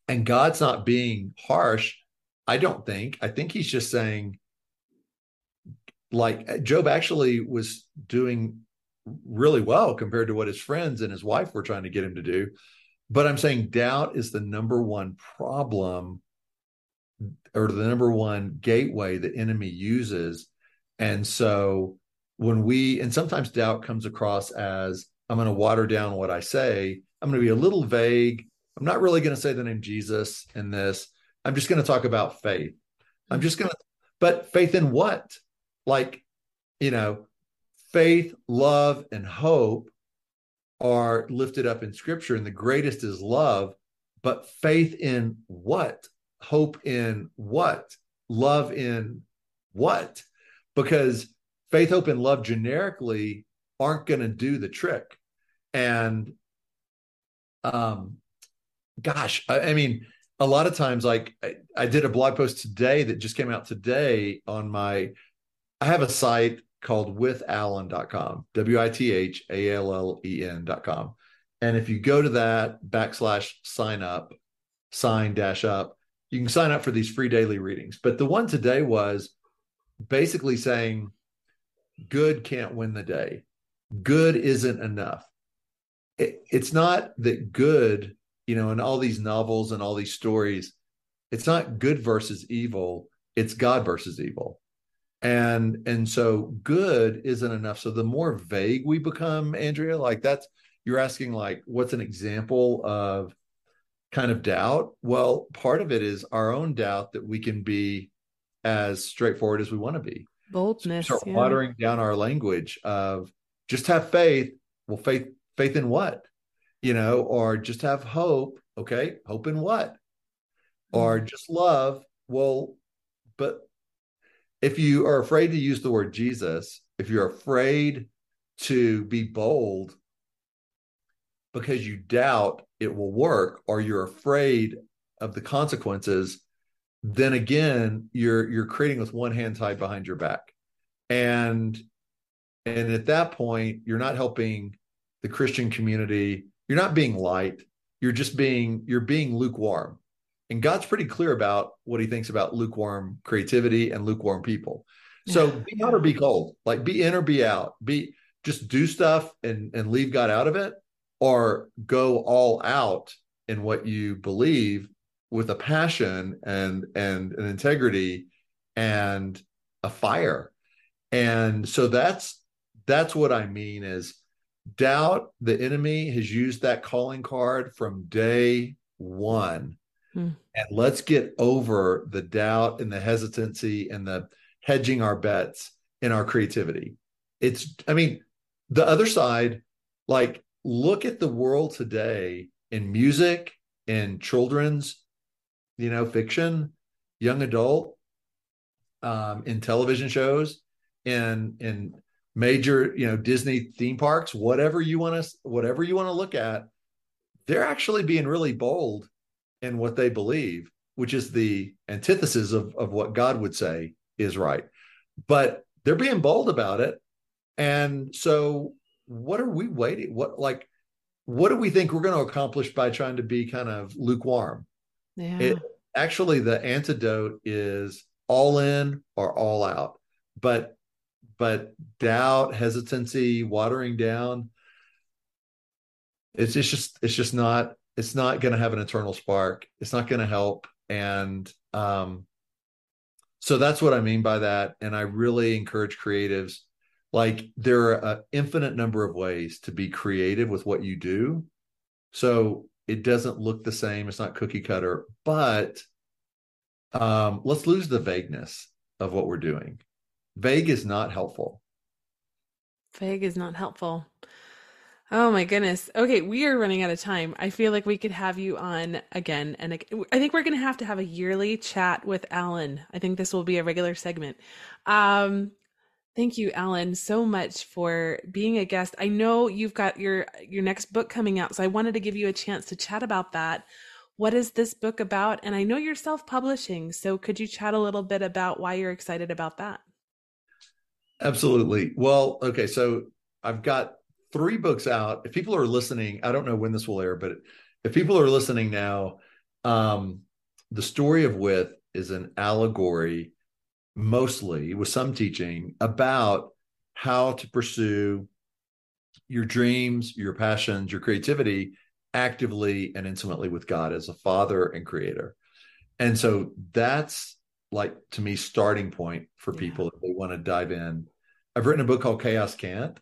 and God's not being harsh, I don't think. I think he's just saying, like, Job actually was doing really well compared to what his friends and his wife were trying to get him to do. But I'm saying doubt is the number one problem or the number one gateway the enemy uses. And so when we, and sometimes doubt comes across as I'm going to water down what I say, I'm going to be a little vague. I'm not really going to say the name Jesus in this. I'm just going to talk about faith. I'm just going to, mm-hmm. but faith in what? Like, you know, faith, love, and hope are lifted up in scripture, and the greatest is love. But faith in what? Hope in what? Love in what? Because faith, hope, and love generically aren't going to do the trick. And, um, gosh, I, I mean, a lot of times, like I, I did a blog post today that just came out today on my, I have a site called withallen.com, W I T H A L L E N.com. And if you go to that backslash sign up, sign dash up, you can sign up for these free daily readings. But the one today was basically saying good can't win the day, good isn't enough. It, it's not that good, you know, in all these novels and all these stories, it's not good versus evil, it's God versus evil. And and so good isn't enough. So the more vague we become andrea like that's you're asking like what's an example of kind of doubt? Well part of it is our own doubt that we can be as straightforward as we want to be boldness start yeah. watering down our language of just have faith. Well faith faith in what? You know or just have hope. Okay hope in what? Or mm-hmm. just love. Well but if you are afraid to use the word Jesus, if you're afraid to be bold because you doubt it will work or you're afraid of the consequences, then again, you're you're creating with one hand tied behind your back. And and at that point, you're not helping the Christian community. You're not being light. You're just being you're being lukewarm. And God's pretty clear about what he thinks about lukewarm creativity and lukewarm people. So be hot or be cold, like be in or be out. Be just do stuff and and leave God out of it, or go all out in what you believe with a passion and and an integrity and a fire. And so that's that's what I mean is doubt the enemy has used that calling card from day one Hmm. And let's get over the doubt and the hesitancy and the hedging our bets in our creativity. It's, I mean, the other side, like, look at the world today in music, in children's, you know, fiction, young adult, um, in television shows, in in major, you know, Disney theme parks, whatever you want to, whatever you want to look at, they're actually being really bold in what they believe, which is the antithesis of, of what God would say is right. But they're being bold about it. And so what are we waiting? What like what do we think we're going to accomplish by trying to be kind of lukewarm? Yeah. It, actually the antidote is all in or all out. But but doubt, hesitancy, watering down, it's, it's just it's just not it's not going to have an eternal spark. It's not going to help. And um, so that's what I mean by that. And I really encourage creatives. Like there are an infinite number of ways to be creative with what you do. So it doesn't look the same. It's not cookie cutter, but um, let's lose the vagueness of what we're doing. Vague is not helpful. Vague is not helpful. Oh my goodness. Okay, we are running out of time. I feel like we could have you on again and I think we're going to have to have a yearly chat with Allen. I think this will be a regular segment. Um thank you Allen so much for being a guest. I know you've got your your next book coming out, so I wanted to give you a chance to chat about that. What is this book about? And I know you're self-publishing, so could you chat a little bit about why you're excited about that? Absolutely. Well, okay, so I've got three books out. If people are listening, I don't know when this will air, but if people are listening now, um, the story of With is an allegory, mostly with some teaching about how to pursue your dreams, your passions, your creativity actively and intimately with God as a father and creator. And so that's like to me starting point for Yeah. people if they want to dive in. I've written a book called Chaos Can't,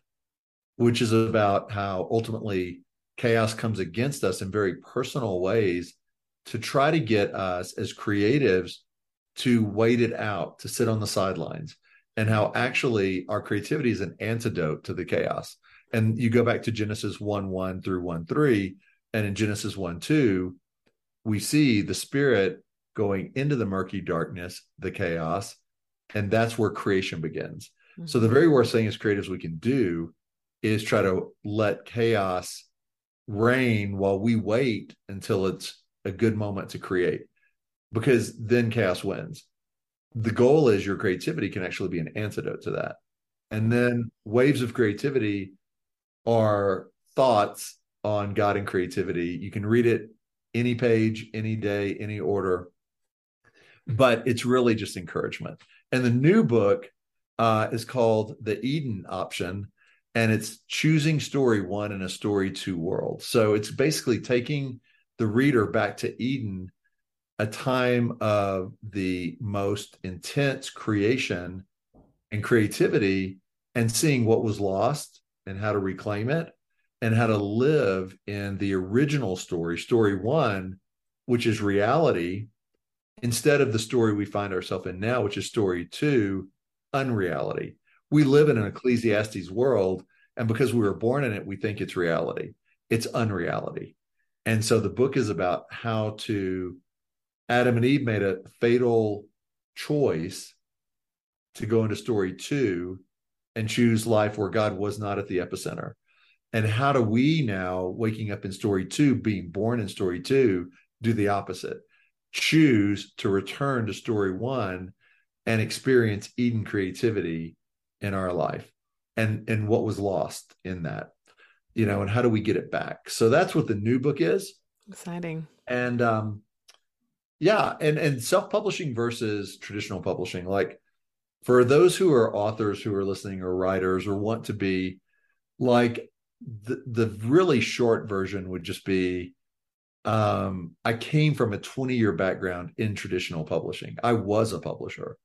which is about how ultimately chaos comes against us in very personal ways to try to get us as creatives to wait it out, to sit on the sidelines, and how actually our creativity is an antidote to the chaos. And you go back to Genesis 1 1 through 1 3, and in Genesis 1 2, we see the spirit going into the murky darkness, the chaos, and that's where creation begins. So the mm-hmm. very worst thing as creatives we can do is try to let chaos reign while we wait until it's a good moment to create because then chaos wins. The goal is your creativity can actually be an antidote to that. And then waves of creativity are thoughts on God and creativity. You can read it any page, any day, any order, but it's really just encouragement. And the new book uh, is called The Eden Option, and it's choosing story one in a story two world. So it's basically taking the reader back to Eden, a time of the most intense creation and creativity, and seeing what was lost and how to reclaim it and how to live in the original story, story one, which is reality, instead of the story we find ourselves in now, which is story two, unreality. We live in an Ecclesiastes world, and because we were born in it, we think it's reality. It's unreality. And so the book is about how to Adam and Eve made a fatal choice to go into story two and choose life where God was not at the epicenter. And how do we now, waking up in story two, being born in story two, do the opposite? Choose to return to story one and experience Eden creativity in our life and and what was lost in that you know and how do we get it back so that's what the new book is Exciting. and um yeah and and self-publishing versus traditional publishing like for those who are authors who are listening or writers or want to be like the the really short version would just be um i came from a 20 year background in traditional publishing. I was a publisher.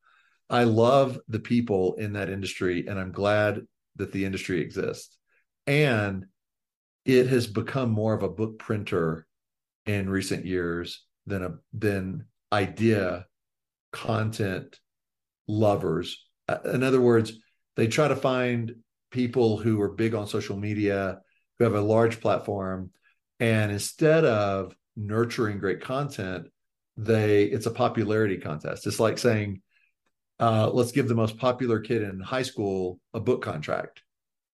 I love the people in that industry and i'm glad that the industry exists. And it has become more of a book printer in recent years than a than idea content lovers. Uh, in other words they try to find people who are big on social media who have a large platform and instead of nurturing great content they it's a popularity contest. It's like saying uh, let's give the most popular kid in high school a book contract.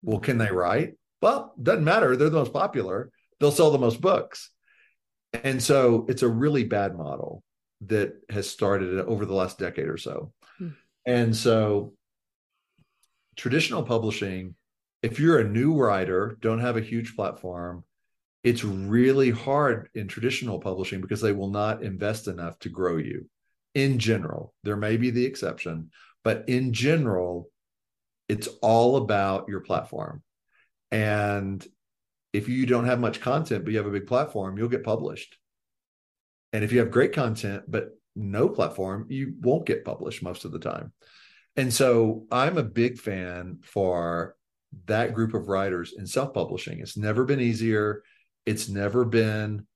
Well can they write? Well doesn't matter. They're the most popular. They'll sell the most books and so it's a really bad model that has started over the last decade or so. Hmm. and so traditional publishing if you're a new writer don't have a huge platform it's really hard in traditional publishing because they will not invest enough to grow you. In general there may be the exception but in general it's all about your platform. And if you don't have much content but you have a big platform you'll get published. And if you have great content but no platform you won't get published most of the time. And so i'm a big fan for that group of writers in self-publishing. It's never been easier. It's never been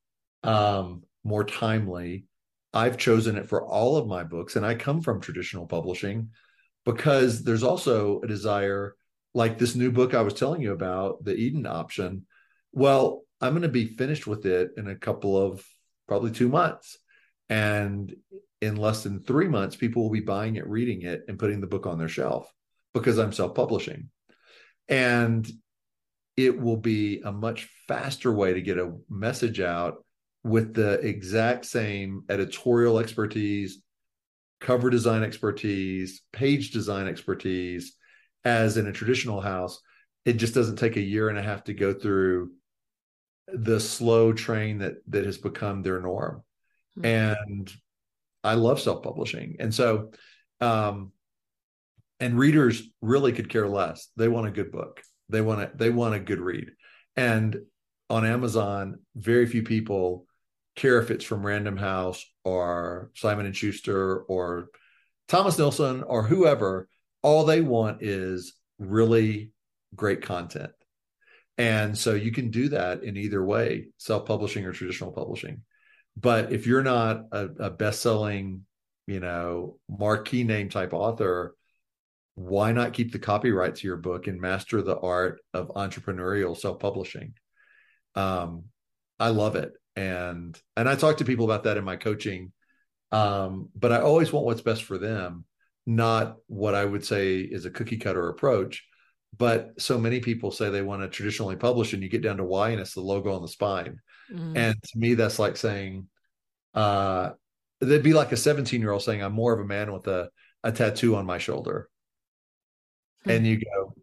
um, more timely. I've chosen it for all of my books and i come from traditional publishing because there's also a desire like this new book i was telling you about the eden option well i'm going to be finished with it in a couple of probably two months. And in less than three months people will be buying it reading it and putting the book on their shelf because i'm self-publishing. And it will be a much faster way to get a message out with the exact same editorial expertise cover design expertise page design expertise as in a traditional house. It just doesn't take a year and a half to go through the slow train that that has become their norm Mhm. and i love self-publishing and so um and readers really could care less they want a good book they want to they want a good read and on amazon very few people care if it's from Random House or Simon and Schuster or Thomas Nelson or whoever. All they want is really great content. And so you can do that in either way, self-publishing or traditional publishing. But if you're not a, a best-selling, you know, marquee name type author, why not keep the copyright to your book and master the art of entrepreneurial self-publishing? Um, I love it. And and I talk to people about that in my coaching. Um, but I always want what's best for them, not what I would say is a cookie cutter approach. But so many people say they want to traditionally publish, and you get down to why, and it's the logo on the spine. Mm. And to me, that's like saying, uh, that'd be like a 17 year old saying, I'm more of a man with a, a tattoo on my shoulder. Hmm. And you go,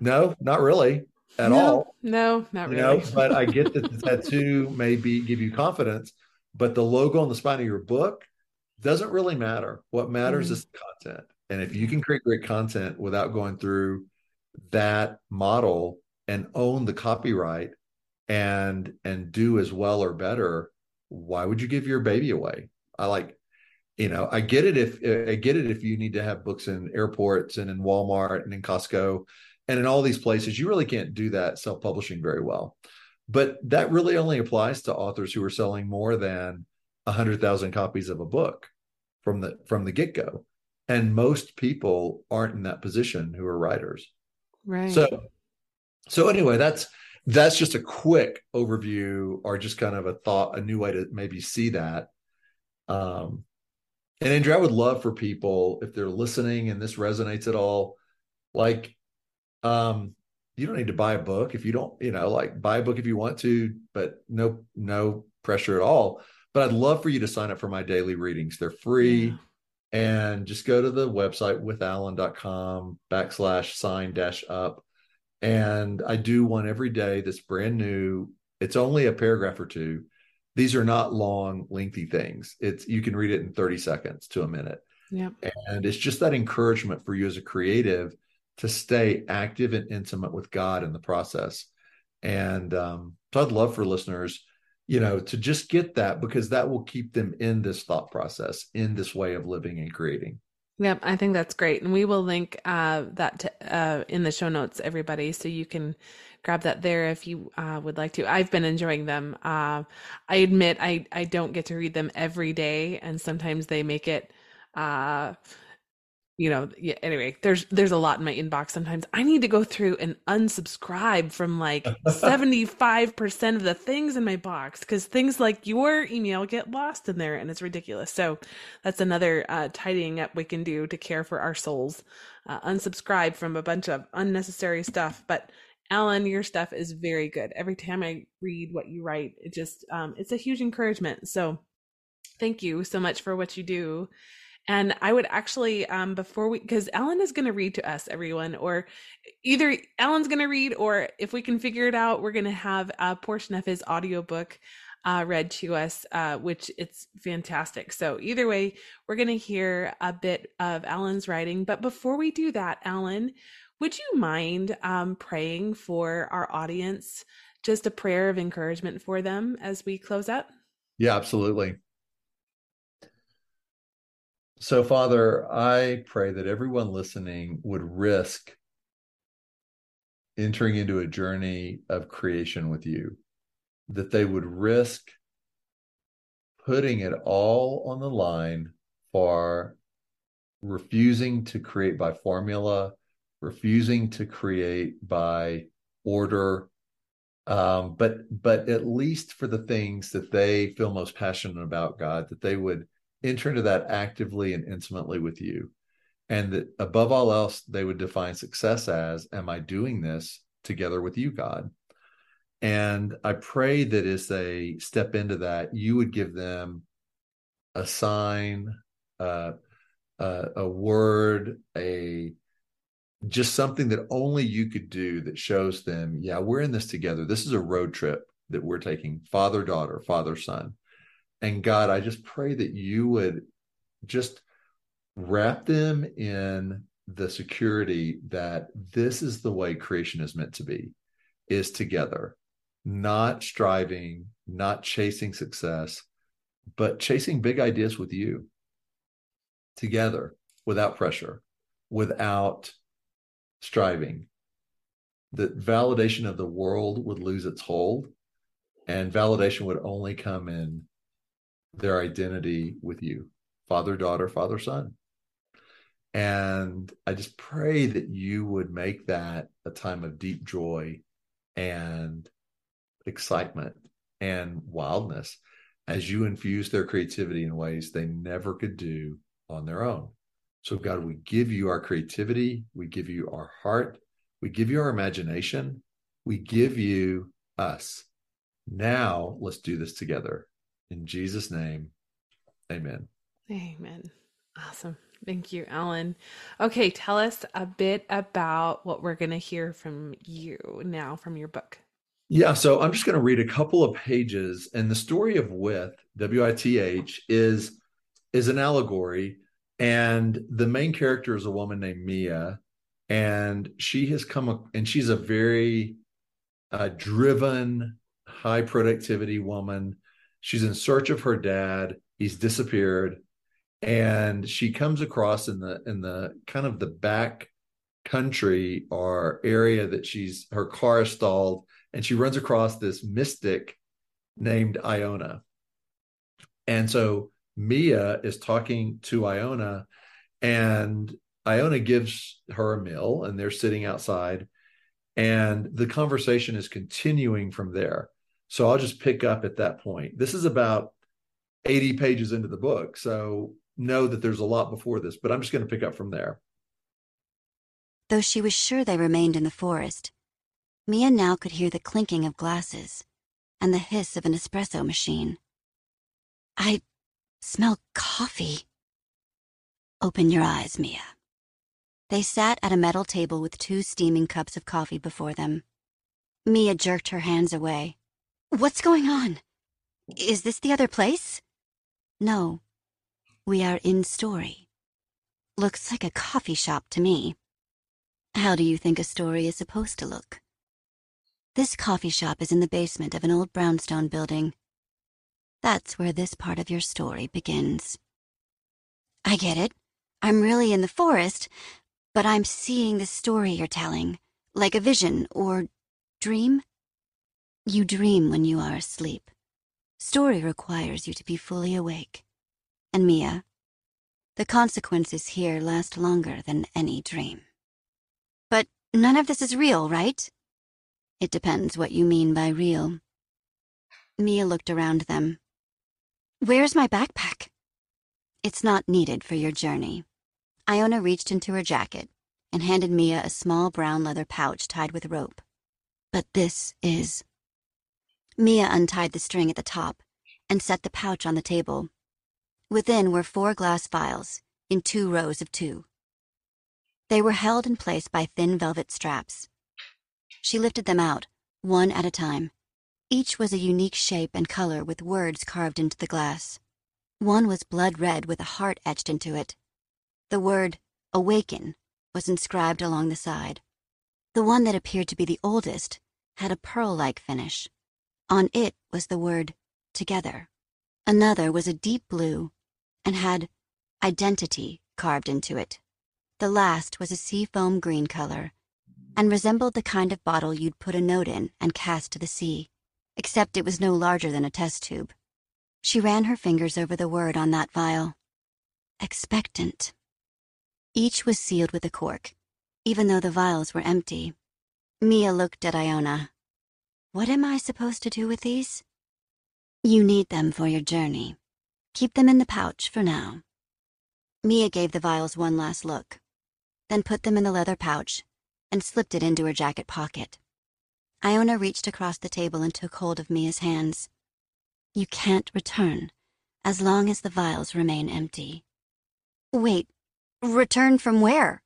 no, not really at no, all. No, not really. You know, but I get that the tattoo may be give you confidence, but the logo on the spine of your book doesn't really matter. What matters mm-hmm. is the content. And if you can create great content without going through that model and own the copyright and and do as well or better, why would you give your baby away? I like you know, I get it if I get it if you need to have books in airports and in Walmart and in Costco and in all these places, you really can't do that self publishing very well. But that really only applies to authors who are selling more than 100,000 copies of a book from the from the get go. And most people aren't in that position who are writers. Right. So so anyway, that's that's just a quick overview or just kind of a thought, a new way to maybe see that. Um, and Andrew, I would love for people if they're listening and this resonates at all, like um, you don't need to buy a book if you don't, you know, like buy a book if you want to, but no, no pressure at all. But I'd love for you to sign up for my daily readings. They're free. Yeah. And just go to the website withallen.com backslash sign dash up. And I do one every day that's brand new. It's only a paragraph or two. These are not long, lengthy things. It's you can read it in 30 seconds to a minute. Yeah. And it's just that encouragement for you as a creative to stay active and intimate with God in the process. And um, so I'd love for listeners, you know, to just get that because that will keep them in this thought process, in this way of living and creating. Yep, I think that's great, and we will link uh, that to, uh, in the show notes, everybody, so you can grab that there if you uh, would like to. I've been enjoying them. Uh, I admit I I don't get to read them every day, and sometimes they make it uh, you know yeah, anyway there's there's a lot in my inbox sometimes. I need to go through and unsubscribe from like 75% of the things in my box because things like your email get lost in there and it's ridiculous. So that's another uh, tidying up we can do to care for our souls. Uh, unsubscribe from a bunch of unnecessary stuff but allen your stuff is very good. Every time i read what you write it just um, it's a huge encouragement. So thank you so much for what you do and I would actually, um, before we, because Allen is going to read to us, everyone, or either Allen's going to read, or if we can figure it out, we're going to have a portion of his audiobook uh, read to us, uh, which it's fantastic. So either way, we're going to hear a bit of Allen's writing. But before we do that, Allen, would you mind um, praying for our audience? Just a prayer of encouragement for them as we close up? Yeah, absolutely. So, Father, I pray that everyone listening would risk entering into a journey of creation with you, that they would risk putting it all on the line for refusing to create by formula, refusing to create by order, um, but but at least for the things that they feel most passionate about, God, that they would enter into that actively and intimately with you. And that above all else, they would define success as Am I doing this together with you, God? And I pray that as they step into that, you would give them a sign, uh, uh, a word, a just something that only you could do that shows them, yeah, we're in this together. This is a road trip that we're taking, father, daughter, father, son. And God, I just pray that you would just wrap them in the security that this is the way creation is meant to be, is together. not striving, not chasing success, but chasing big ideas with you together without pressure, without striving. That validation of the world would lose its hold and validation would only come in their identity with you father, daughter, father, son. And I just pray that you would make that a time of deep joy and excitement and wildness as you infuse their creativity in ways they never could do on their own. So, God, we give you our creativity, we give you our heart, we give you our imagination, we give you us. Now, let's do this together. In Jesus' name, amen. Amen. Awesome. Thank you, Allen. Okay, tell us a bit about what we're going to hear from you now from your book. Yeah, so I'm just going to read a couple of pages, and the story of With W I T H is is an allegory, and the main character is a woman named Mia, and she has come and she's a very uh, driven, high productivity woman. She's in search of her dad. He's disappeared, and she comes across in the in the kind of the back country or area that she's her car is stalled and she runs across this mystic named Iona. And so Mia is talking to Iona, and Iona gives her a meal, and they're sitting outside, and the conversation is continuing from there. So I'll just pick up at that point. This is about 80 pages into the book. So know that there's a lot before this, but I'm just going to pick up from there. Though she was sure they remained in the forest, Mia now could hear the clinking of glasses and the hiss of an espresso machine. I smell coffee. Open your eyes, Mia. They sat at a metal table with two steaming cups of coffee before them. Mia jerked her hands away. What's going on? Is this the other place? No. We are in Story. Looks like a coffee shop to me. How do you think a story is supposed to look? This coffee shop is in the basement of an old brownstone building. That's where this part of your story begins. I get it. I'm really in the forest, but I'm seeing the story you're telling, like a vision or dream. You dream when you are asleep. Story requires you to be fully awake. And Mia, the consequences here last longer than any dream. But none of this is real, right? It depends what you mean by real. Mia looked around them. Where's my backpack? It's not needed for your journey. Iona reached into her jacket and handed Mia a small brown leather pouch tied with rope. But this is. Mia untied the string at the top and set the pouch on the table. Within were four glass vials in two rows of two. They were held in place by thin velvet straps. She lifted them out, one at a time. Each was a unique shape and color with words carved into the glass. One was blood red with a heart etched into it. The word, awaken, was inscribed along the side. The one that appeared to be the oldest had a pearl like finish. On it was the word, together. Another was a deep blue and had identity carved into it. The last was a seafoam green color and resembled the kind of bottle you'd put a note in and cast to the sea, except it was no larger than a test tube. She ran her fingers over the word on that vial. Expectant. Each was sealed with a cork, even though the vials were empty. Mia looked at Iona. What am I supposed to do with these? You need them for your journey. Keep them in the pouch for now. Mia gave the vials one last look, then put them in the leather pouch and slipped it into her jacket pocket. Iona reached across the table and took hold of Mia's hands. You can't return as long as the vials remain empty. Wait, return from where?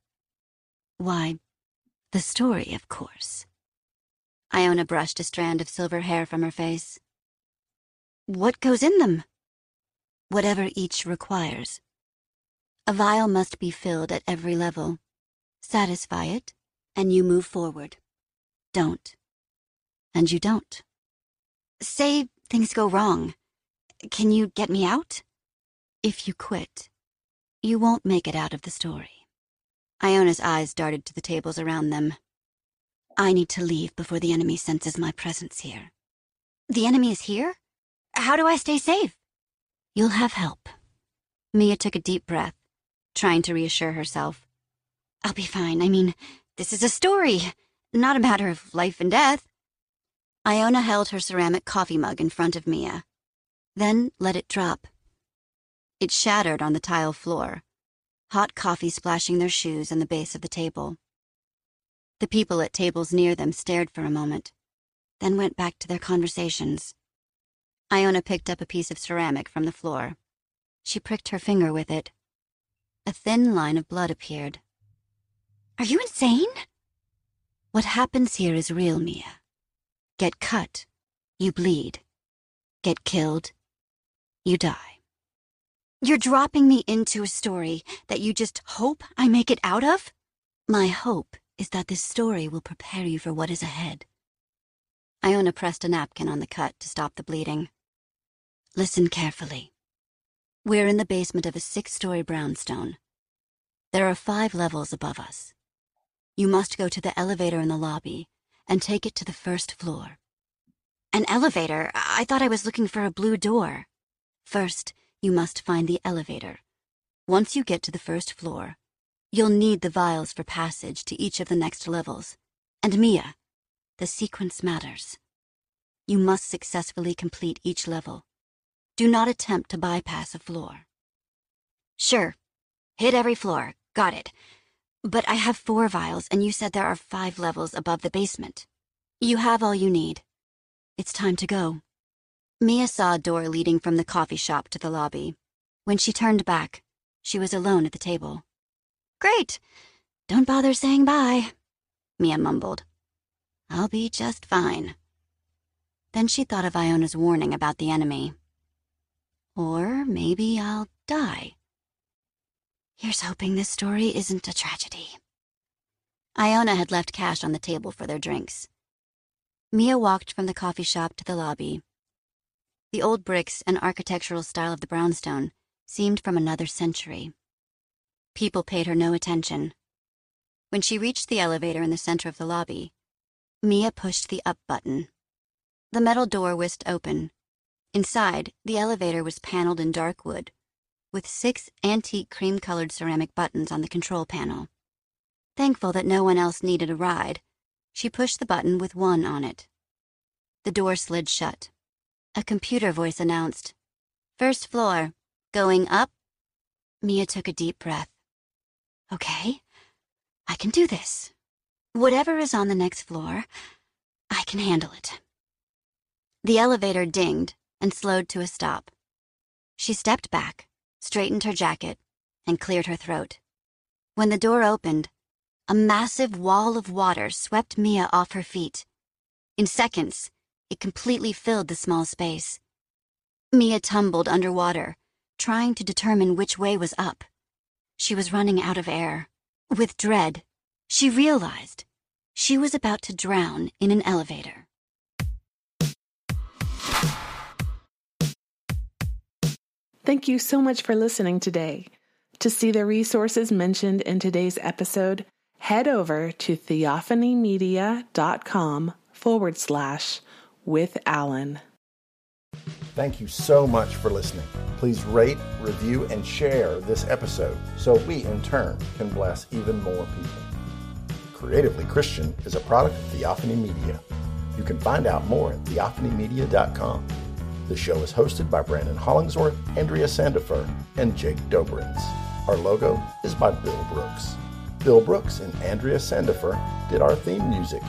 Why, the story, of course. Iona brushed a strand of silver hair from her face. What goes in them? Whatever each requires. A vial must be filled at every level. Satisfy it, and you move forward. Don't. And you don't. Say things go wrong. Can you get me out? If you quit, you won't make it out of the story. Iona's eyes darted to the tables around them. I need to leave before the enemy senses my presence here. The enemy is here? How do I stay safe? You'll have help. Mia took a deep breath, trying to reassure herself. I'll be fine. I mean, this is a story, not a matter of life and death. Iona held her ceramic coffee mug in front of Mia, then let it drop. It shattered on the tile floor, hot coffee splashing their shoes and the base of the table. The people at tables near them stared for a moment, then went back to their conversations. Iona picked up a piece of ceramic from the floor. She pricked her finger with it. A thin line of blood appeared. Are you insane? What happens here is real, Mia. Get cut, you bleed. Get killed, you die. You're dropping me into a story that you just hope I make it out of? My hope is that this story will prepare you for what is ahead. Iona pressed a napkin on the cut to stop the bleeding. Listen carefully. We're in the basement of a six-story brownstone. There are five levels above us. You must go to the elevator in the lobby and take it to the first floor. An elevator? I thought I was looking for a blue door. First, you must find the elevator. Once you get to the first floor, you'll need the vials for passage to each of the next levels. And Mia, the sequence matters. You must successfully complete each level. Do not attempt to bypass a floor. Sure. Hit every floor. Got it. But I have four vials, and you said there are five levels above the basement. You have all you need. It's time to go. Mia saw a door leading from the coffee shop to the lobby. When she turned back, she was alone at the table. Great. Don't bother saying bye, Mia mumbled. I'll be just fine. Then she thought of Iona's warning about the enemy. Or maybe I'll die. Here's hoping this story isn't a tragedy. Iona had left cash on the table for their drinks. Mia walked from the coffee shop to the lobby. The old bricks and architectural style of the brownstone seemed from another century. People paid her no attention. When she reached the elevator in the center of the lobby, Mia pushed the up button. The metal door whisked open. Inside, the elevator was paneled in dark wood with six antique cream colored ceramic buttons on the control panel. Thankful that no one else needed a ride, she pushed the button with one on it. The door slid shut. A computer voice announced, First floor, going up? Mia took a deep breath. Okay, I can do this. Whatever is on the next floor, I can handle it. The elevator dinged and slowed to a stop. She stepped back, straightened her jacket, and cleared her throat. When the door opened, a massive wall of water swept Mia off her feet. In seconds, it completely filled the small space. Mia tumbled underwater, trying to determine which way was up. She was running out of air. With dread, she realized she was about to drown in an elevator. Thank you so much for listening today. To see the resources mentioned in today's episode, head over to theophanymedia.com forward slash with Allen. Thank you so much for listening. Please rate, review, and share this episode so we, in turn, can bless even more people. Creatively Christian is a product of Theophany Media. You can find out more at theophanymedia.com. The show is hosted by Brandon Hollingsworth, Andrea Sandifer, and Jake Dobrins. Our logo is by Bill Brooks. Bill Brooks and Andrea Sandifer did our theme music,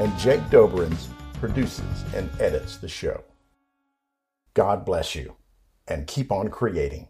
and Jake Dobrins produces and edits the show. God bless you, and keep on creating.